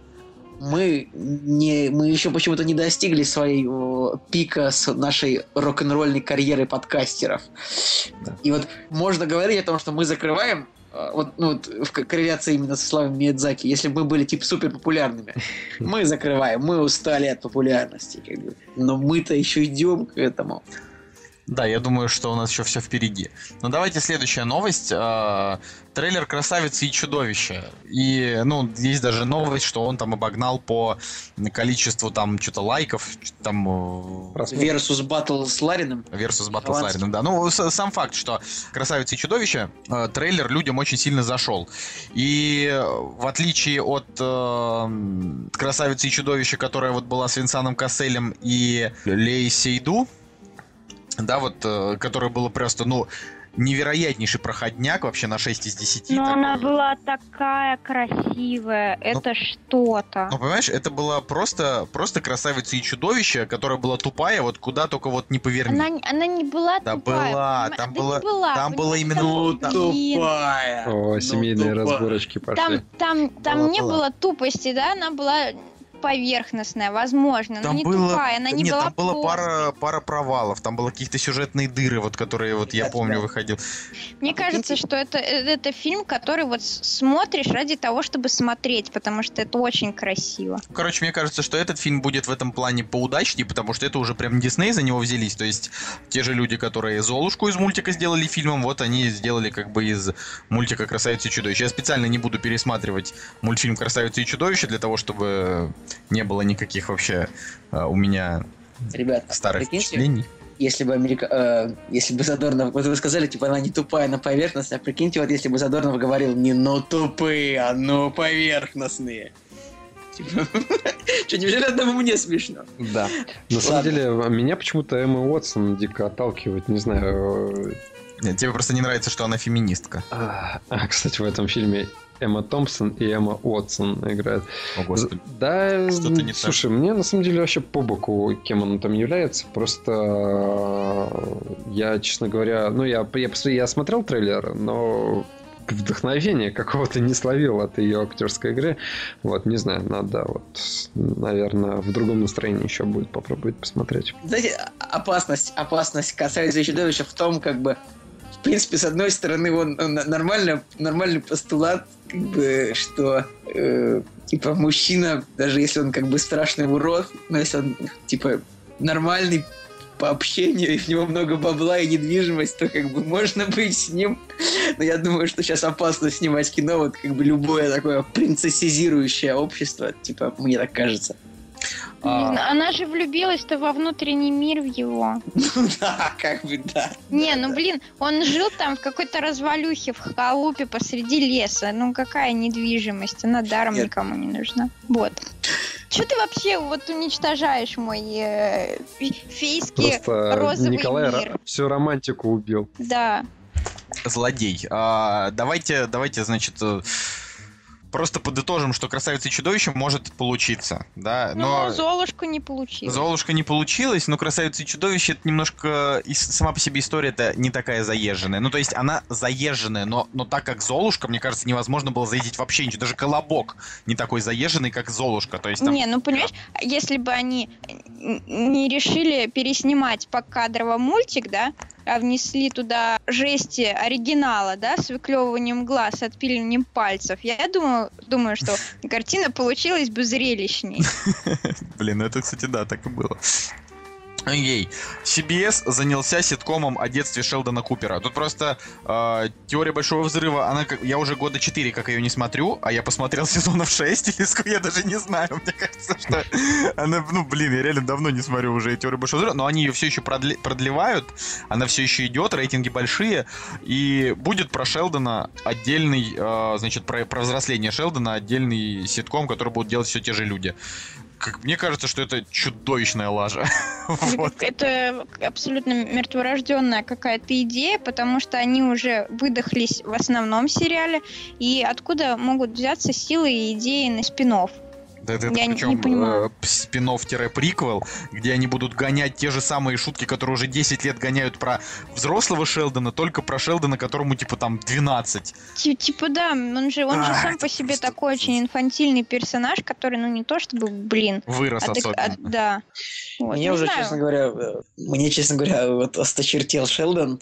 C: мы не, мы еще почему-то не достигли своего пика с нашей рок-н-ролльной карьеры подкастеров.
B: Да.
C: И вот можно говорить о том, что мы закрываем а, вот, ну, вот в ко- корреляции именно со словами Миядзаки, если бы мы были типа супер популярными, мы закрываем, мы устали от популярности, как бы. но мы-то еще идем к этому.
A: Да, я думаю, что у нас еще все впереди. Но давайте следующая новость. А, Трейлер «Красавицы и чудовища». И, ну, есть даже новость, что он там обогнал по количеству там что-то лайков, там э.
C: Versus Battle с Лариным.
A: Versus Battle с. Ларином, да. Ну, сам факт, что «Красавица и чудовище» э, трейлер людям очень сильно зашел. И э, в отличие от «Красавицы и чудовища», которая вот была с Винсаном Касселем и Лей Сейду, да, вот, э, которая была просто, ну, невероятнейший проходняк вообще на 6 из 10.
D: Но
A: такой.
D: она была такая красивая, это что-то.
A: Ну, понимаешь, это была просто, просто красавица и чудовище, которая была тупая, вот куда только вот не поверни.
D: Она, она не была
A: Да
D: тупая.
A: была, там
D: да
A: была-
D: не была,
A: там было
D: понимаешь,
A: именно
D: там- блин,
C: Тупая.
B: О,
C: Ну,
B: семейные
C: тупая.
B: разборочки пошли.
D: Там, там, там
A: Была,
D: не
A: была.
D: было тупости, да, она была поверхностная, возможно, но
A: Там
D: не
A: было,
D: тупая, она не
A: нет,
D: была
A: там было
D: плоской.
A: пара, пара провалов, там было какие-то сюжетные дыры, вот которые вот я помню выходил.
D: Мне
C: А
D: кажется, что это, э, это фильм, который вот смотришь ради того, чтобы смотреть, потому что это очень красиво.
A: Короче, мне кажется, что этот фильм будет в этом плане поудачнее, потому что это уже прям Дисней за него взялись. То есть те же люди, которые Золушку из мультика сделали фильмом, вот они сделали как бы из мультика «Красавица и чудовище». Я специально не буду пересматривать мультфильм «Красавица и чудовище» для того, чтобы не было никаких вообще э, у меня
C: Ребят,
A: старых
C: прикиньте,
A: впечатлений.
C: если бы Америка, э, если бы Задорнов, вот вы сказали, типа она не тупая, но поверхностная, а прикиньте, вот если бы Задорнов говорил не ну тупые, а ну поверхностные. Типа, <laughs> что, неужели одному мне смешно?
B: Да. На самом деле, меня почему-то Эмма Уотсон дико отталкивает, не знаю.
A: Нет, тебе просто не нравится, что она феминистка.
B: А, а, кстати, в этом фильме Эмма Томпсон и Эмма Уотсон играют.
A: О, Господи.
B: Да,
A: Что-то не
B: слушай, мне на самом деле вообще по боку, кем он там является. Просто э, я, честно говоря, ну, я, я, я смотрел трейлер, но вдохновения какого-то не словил от ее актерской игры. Вот, не знаю, надо вот, наверное, в другом настроении еще будет попробовать посмотреть.
C: Знаете, опасность, опасность касается чудовища в том, как бы, принципе, с одной стороны, он, он нормально, нормальный постулат, как бы, что э, типа мужчина, даже если он как бы страшный урод, но если он типа нормальный по общению, и в него много бабла и недвижимость, то как бы можно быть с ним. Но я думаю, что сейчас опасно снимать кино, вот как бы любое такое принцессизирующее общество, типа, мне так кажется.
D: Знаю, Она же влюбилась-то во внутренний мир в его. <laughs>
C: Ну да, как бы да.
D: Не, ну блин, он жил там в какой-то развалюхе, в халупе посреди леса. Ну какая недвижимость, она даром никому не нужна. Вот. Че ты вообще вот уничтожаешь мой э, фе- фейский
B: Просто
D: розовый
B: Николай
D: мир?
B: всю романтику убил.
D: Да.
A: Злодей. А, давайте, давайте, значит, э, просто подытожим, что красавица и чудовище может получиться, да,
D: Но
A: но...
D: Золушку не получилось.
A: Золушка не получилось, но красавица и чудовище это немножко и сама по себе история это не такая заезженная. Ну, то есть она заезженная, но, но так как Золушка, мне кажется, невозможно было заездить вообще ничего. Даже колобок не такой заезженный, как Золушка. То есть там...
D: Не, ну понимаешь, если бы они не решили переснимать покадрово мультик, да, внесли туда жести оригинала, да, с выклевыванием глаз, отпиливанием пальцев, я думаю, думаю, что <laughs> картина получилась бы зрелищней.
A: Блин, ну это, кстати, да, так и было. Окей. CBS занялся ситкомом о детстве Шелдона Купера. Тут просто э, теория большого взрыва, она как. Я уже года 4 как ее не смотрю, а я посмотрел <laughs> сезонов 6 или сколько, я даже не знаю. Мне кажется, что она. Ну, блин, я реально давно не смотрю уже теорию большого взрыва, но они ее все еще продле- продлевают. Она все еще идет, рейтинги большие. И будет про Шелдона отдельный, э, значит, про, про взросление Шелдона отдельный ситком, который будут делать все те же люди. Как мне кажется, что это чудовищная лажа. <laughs> Вот.
D: Это абсолютно мертворожденная какая-то идея, потому что они уже выдохлись в основном сериале, и откуда могут взяться силы и идеи на спин-офф?
A: Да это,
D: Я не-
A: причем
D: понимаю.
A: спин-приквел, где они будут гонять те же самые шутки, которые уже 10 лет гоняют про взрослого Шелдона, только про Шелдона, которому типа там 12.
D: Ти- Типа да, он же, он же
A: А,
D: сам
A: это
D: по себе
A: просто
D: такой очень инфантильный персонаж, который, ну не то чтобы, блин,
A: Вырос
D: адек-
A: особенно.
D: а- да. Вот,
C: мне
D: не
C: уже,
D: знаю.
C: честно говоря, э, мне, честно говоря, вот осточертел Шелдон.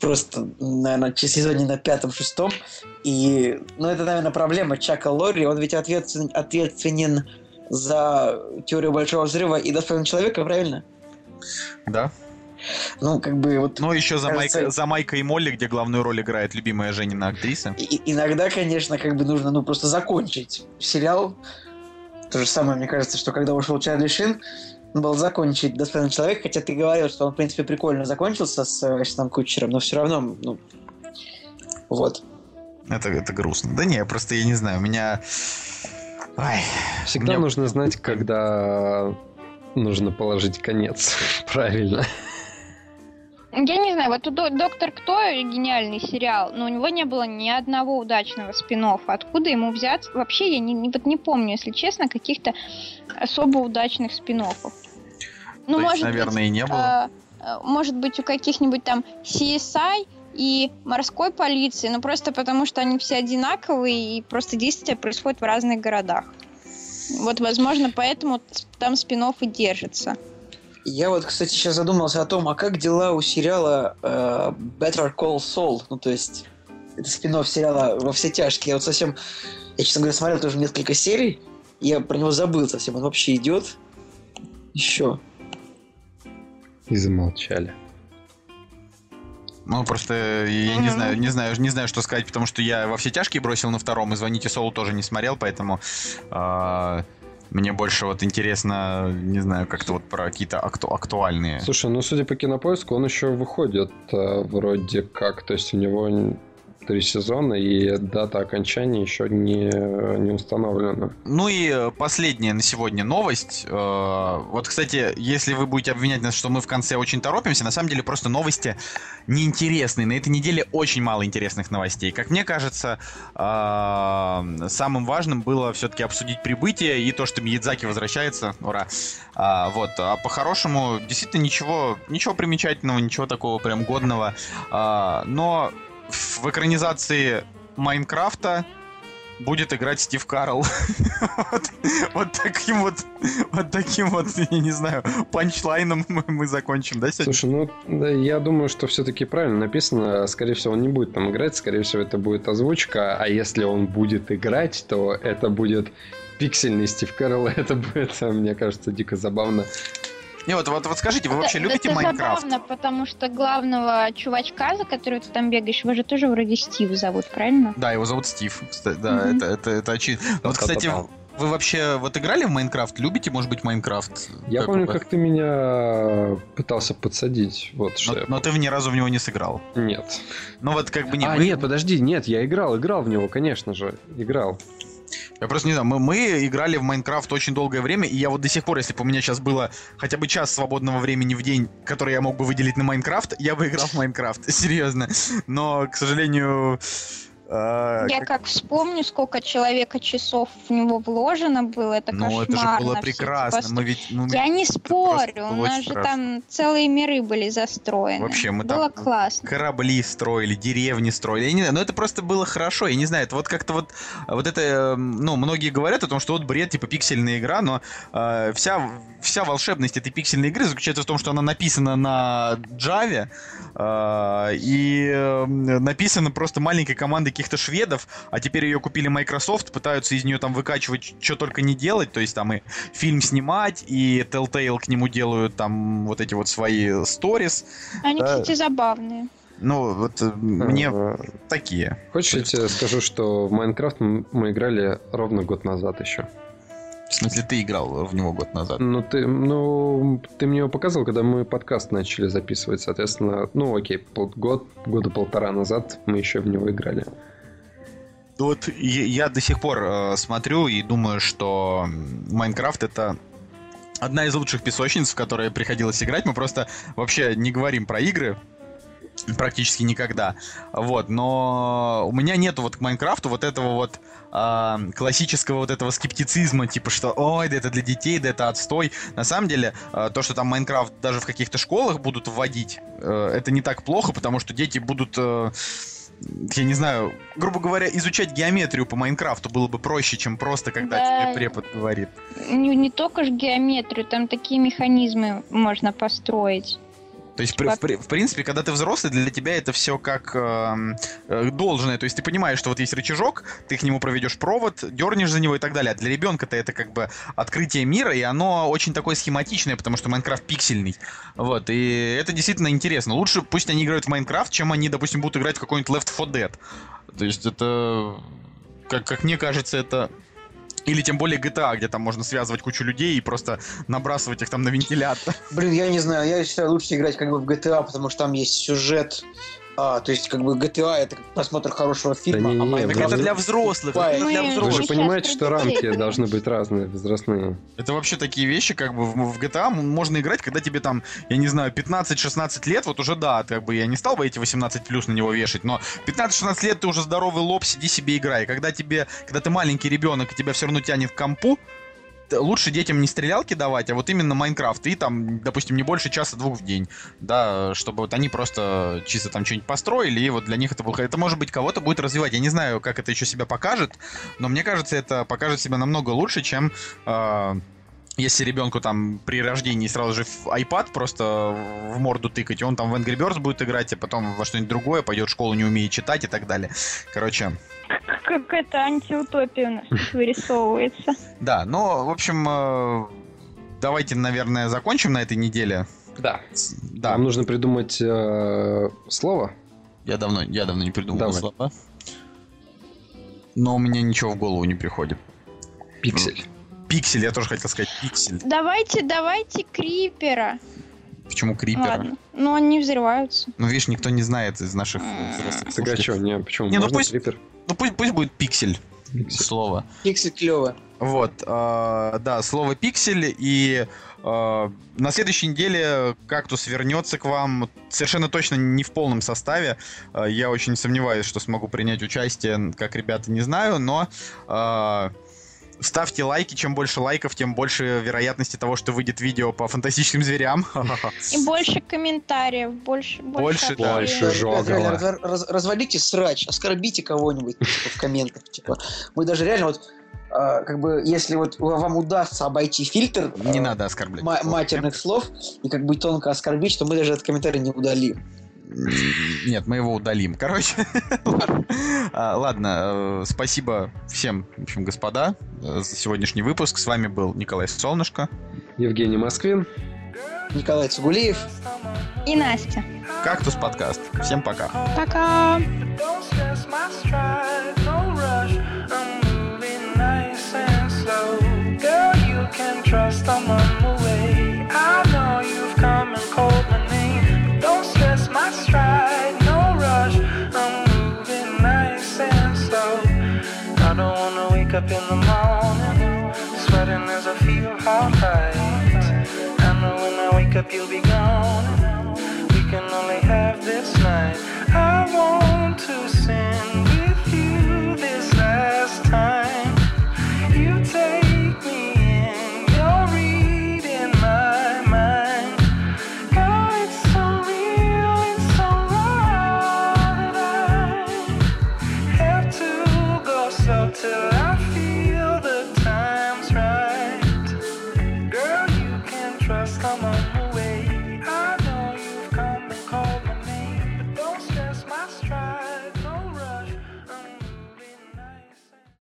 C: Просто, наверное, в сезоне на пятом-шестом. И, ну, это, наверное, проблема Чака Лорри. Он ведь ответственен, ответственен за теорию большого взрыва и достойного человека, правильно?
A: Да.
C: Ну, как бы вот
A: Ну, еще за,
C: Кажется-
A: Майка, за Майка и Молли, где главную роль играет любимая Женина актриса.
C: и- иногда, конечно, как бы нужно, ну, просто закончить сериал. То же самое, мне кажется, что когда ушел Чарли Шин, был закончить «Достойный человек», хотя ты говорил, что он, в принципе, прикольно закончился с э, Эштоном Кутчером, но все равно, ну, вот.
A: Это, это грустно. Да не, просто я не знаю, у меня... Ай,
B: Всегда
A: Мне-
B: нужно знать, когда нужно положить конец. <laughs> Правильно.
D: Я не знаю, вот Доктор Кто гениальный сериал, но у него не было ни одного удачного спин Откуда ему взять? Вообще я не, не, вот не помню, если честно, каких-то особо удачных спин Ну,
A: то есть,
D: может
A: наверное,
D: быть,
A: и не было.
D: э, э, может быть, у каких-нибудь там CSI и морской полиции, но просто потому, что они все одинаковые и просто действия происходят в разных городах. Вот, возможно, поэтому там спин и держится.
C: Я вот, кстати, сейчас задумался о том, а как дела у сериала э, Better Call Saul? Ну, то есть, это спин сериала «Во все тяжкие». Я вот совсем, я, честно говоря, смотрел тоже несколько серий, и я про него забыл совсем. Он вообще идет? Еще.
B: И замолчали.
A: Ну, просто я не
D: Мгм.
A: знаю, не знаю, не знаю, что сказать, потому что я во все тяжкие бросил на втором, и звоните Солу тоже не смотрел, поэтому а, Мне больше вот интересно, не знаю, как-то вот про какие-то акту- актуальные.
B: Слушай, ну судя по кинопоиску, он еще выходит э, вроде как. То есть у него три сезона, и дата окончания еще не, не установлена.
A: Ну и э, последняя на сегодня новость. Э, Вот, кстати, если вы будете обвинять нас, что мы в конце очень торопимся, на самом деле просто новости неинтересные. На этой неделе очень мало интересных новостей. Как мне кажется, э, самым важным было все-таки обсудить прибытие и то, что Миядзаки возвращается. Ура! Вот. А по-хорошему, действительно ничего, ничего примечательного, ничего такого прям годного. Но в экранизации Майнкрафта будет играть Стив Карл. <laughs> вот, вот таким вот, вот таким вот, я не знаю, панчлайном мы, мы закончим, да, сегодня?
B: Слушай, ну да, я думаю, что все-таки правильно написано. Скорее всего, он не будет там играть, скорее всего, это будет озвучка. А если он будет играть, то это будет пиксельный Стив Кэрролл. <laughs> Это будет, мне кажется, дико забавно.
A: Не, вот, вот, вот скажите, вы
D: Это-
A: вообще любите
D: это
A: Minecraft?
D: забавно, потому что главного чувачка, за которого ты там бегаешь, его же тоже вроде Стив зовут, правильно?
A: Да, его зовут Стив. кстати, Да,
D: Мгм.
A: это, это, это очевидно. Вот, кстати, вы вообще вот играли в Minecraft? Любите, может быть, Minecraft?
B: Я
A: Как
B: помню, как ты меня пытался подсадить. Вот что
A: Но,
B: я
A: но ты ни разу в него не сыграл.
B: Нет.
A: Ну вот как бы не.
B: а,
A: мы-
B: нет, подожди, нет, я играл, играл в него, конечно же, играл.
A: Я просто не знаю, мы, мы играли в Minecraft очень долгое время, и я вот до сих пор, если бы у меня сейчас было хотя бы час свободного времени в день, который я мог бы выделить на Майнкрафт, я бы играл в Майнкрафт, <laughs> серьезно. Но, к сожалению... э,
D: Я
A: как-
D: как вспомню, сколько человека часов в него вложено было, это
A: Ну, это же было
D: эти
A: прекрасно. Мы ведь... ну,
D: Я не спорю, у нас же
A: страшно.
D: там целые миры были застроены.
A: Вообще, мы
D: было
A: там
D: классно.
A: корабли строили, деревни строили. Я не знаю, но это просто было хорошо. Я не знаю, это вот как-то вот, вот это, э, ну, многие говорят о том, что вот бред, типа пиксельная игра, но э, вся, вся волшебность этой пиксельной игры заключается в том, что она написана на Java, э, и э, написана просто маленькой командой каких-то шведов, а теперь ее купили Microsoft, пытаются из нее там выкачивать, что только не делать, то есть там и фильм снимать, и Telltale к нему делают там вот эти вот свои сторис.
D: Они,
A: да.
D: кстати, забавные.
A: Ну, вот э, мне
B: Э,
A: такие.
B: Хочешь, я тебе скажу, что в Майнкрафт мы играли ровно год назад еще.
A: В смысле, ты играл в него год назад.
B: Ну, ты, ну, ты мне его показывал, когда мы подкаст начали записывать, соответственно, ну, окей, пол- год, года полтора назад мы еще в него играли.
A: Вот я, до сих пор э, смотрю и думаю, что Майнкрафт это одна из лучших песочниц, в которые приходилось играть. Мы просто вообще не говорим про игры практически никогда. Вот, но у меня нету вот к Майнкрафту вот этого вот а, классического вот этого скептицизма, типа что, ой, да это для детей, да это отстой. На самом деле, а, то, что там Майнкрафт даже в каких-то школах будут вводить, э, это не так плохо, потому что дети будут э, я не знаю, грубо говоря, изучать геометрию по Майнкрафту было бы проще, чем просто когда
D: Да.
A: тебе препод говорит.
D: Не, не только ж геометрию, там такие механизмы можно построить.
A: То есть, при- при- в принципе, когда ты взрослый, для тебя это все как эм, э, должное. То есть ты понимаешь, что вот есть рычажок, ты к нему проведешь провод, дернешь за него и так далее. А для ребенка-то это как бы открытие мира, и оно очень такое схематичное, потому что Майнкрафт пиксельный. Вот, и это действительно интересно. Лучше пусть они играют в Майнкрафт, чем они, допустим, будут играть в какой-нибудь Left 4 Dead. То есть это, как, как мне кажется, это... Или тем более GTA, где там можно связывать кучу людей и просто набрасывать их там на вентилятор.
C: Блин, я не знаю, я считаю лучше играть как бы в GTA, потому что там есть сюжет. А, то есть, как бы GTA это как просмотр хорошего фильма,
B: не-не-не,
C: а
B: вы
A: Так
C: Майнкрафт...
A: это для взрослых, это для
D: Мы-
B: Вы
A: взрослых.
B: же понимаете, что рамки должны быть разные, возрастные.
A: Это вообще такие вещи, как бы в, GTA можно играть, когда тебе там, я не знаю, 15-16 лет, вот уже да, как бы я не стал бы эти 18 плюс на него вешать, но 15-16 лет ты уже здоровый лоб, сиди себе играй. Когда тебе, когда ты маленький ребенок, и тебя все равно тянет к компу, лучше детям не стрелялки давать, а вот именно Майнкрафт. И там, допустим, не больше часа-двух в день. Да, чтобы вот они просто чисто там что-нибудь построили, и вот для них это было... Это, может быть, кого-то будет развивать. Я не знаю, как это еще себя покажет, но мне кажется, это покажет себя намного лучше, чем... э, если ребенку там при рождении сразу же в iPad просто в морду тыкать, и он там в Angry Birds будет играть, а потом во что-нибудь другое, пойдет в школу, не умеет читать и так далее. Короче,
D: Какая-то антиутопия у нас вырисовывается.
A: да, но, в общем, э, давайте, наверное, закончим на этой неделе.
B: Да.
A: Да,
B: Нам нужно придумать э, слово.
A: я давно, я давно не придумал
B: Давай.
A: слова. Но у меня ничего в голову не приходит.
B: Пиксель.
A: Пиксель, я тоже хотел сказать пиксель.
D: Давайте, давайте Крипера.
A: Почему крипера?
D: Ладно. Ну, они взрываются.
A: Ну, видишь, никто не знает из наших взрослых
B: Так а что, не, почему?
A: Не, ну пусть-
B: Крипер?
A: Ну, пусть, пусть будет пиксель.
B: Пиксель.
A: Слово.
C: Пиксель клево.
A: Вот, э, да, слово пиксель, и э, на следующей неделе кактус вернется к вам совершенно точно не в полном составе. Э, я очень сомневаюсь, что смогу принять участие, как ребята, не знаю, но э, ставьте лайки, чем больше лайков, тем больше вероятности того, что выйдет видео по фантастическим зверям. <laughs>
D: И больше комментариев, больше,
A: Больше,
D: больше,
A: да.
B: Больше жога.
C: Реально, раз- раз- развалите срач, оскорбите кого-нибудь типа, в комментах. Типа. Мы даже реально вот а, как бы, если вот вам удастся обойти фильтр
A: Не
C: а,
A: надо оскорблять.
C: ма- матерных слов и как бы тонко оскорбить, то мы даже этот комментарий не удалим.
A: Нет, мы его удалим. Короче, <laughs> ладно. А, ладно, э, спасибо всем, в общем, господа, э, за сегодняшний выпуск. С вами был Николай Солнышко.
B: Евгений Москвин.
C: Николай Цугулиев.
D: И Настя.
A: Кактус подкаст. Всем пока.
D: Пока.
F: Girl, you can trust I'm on feel big.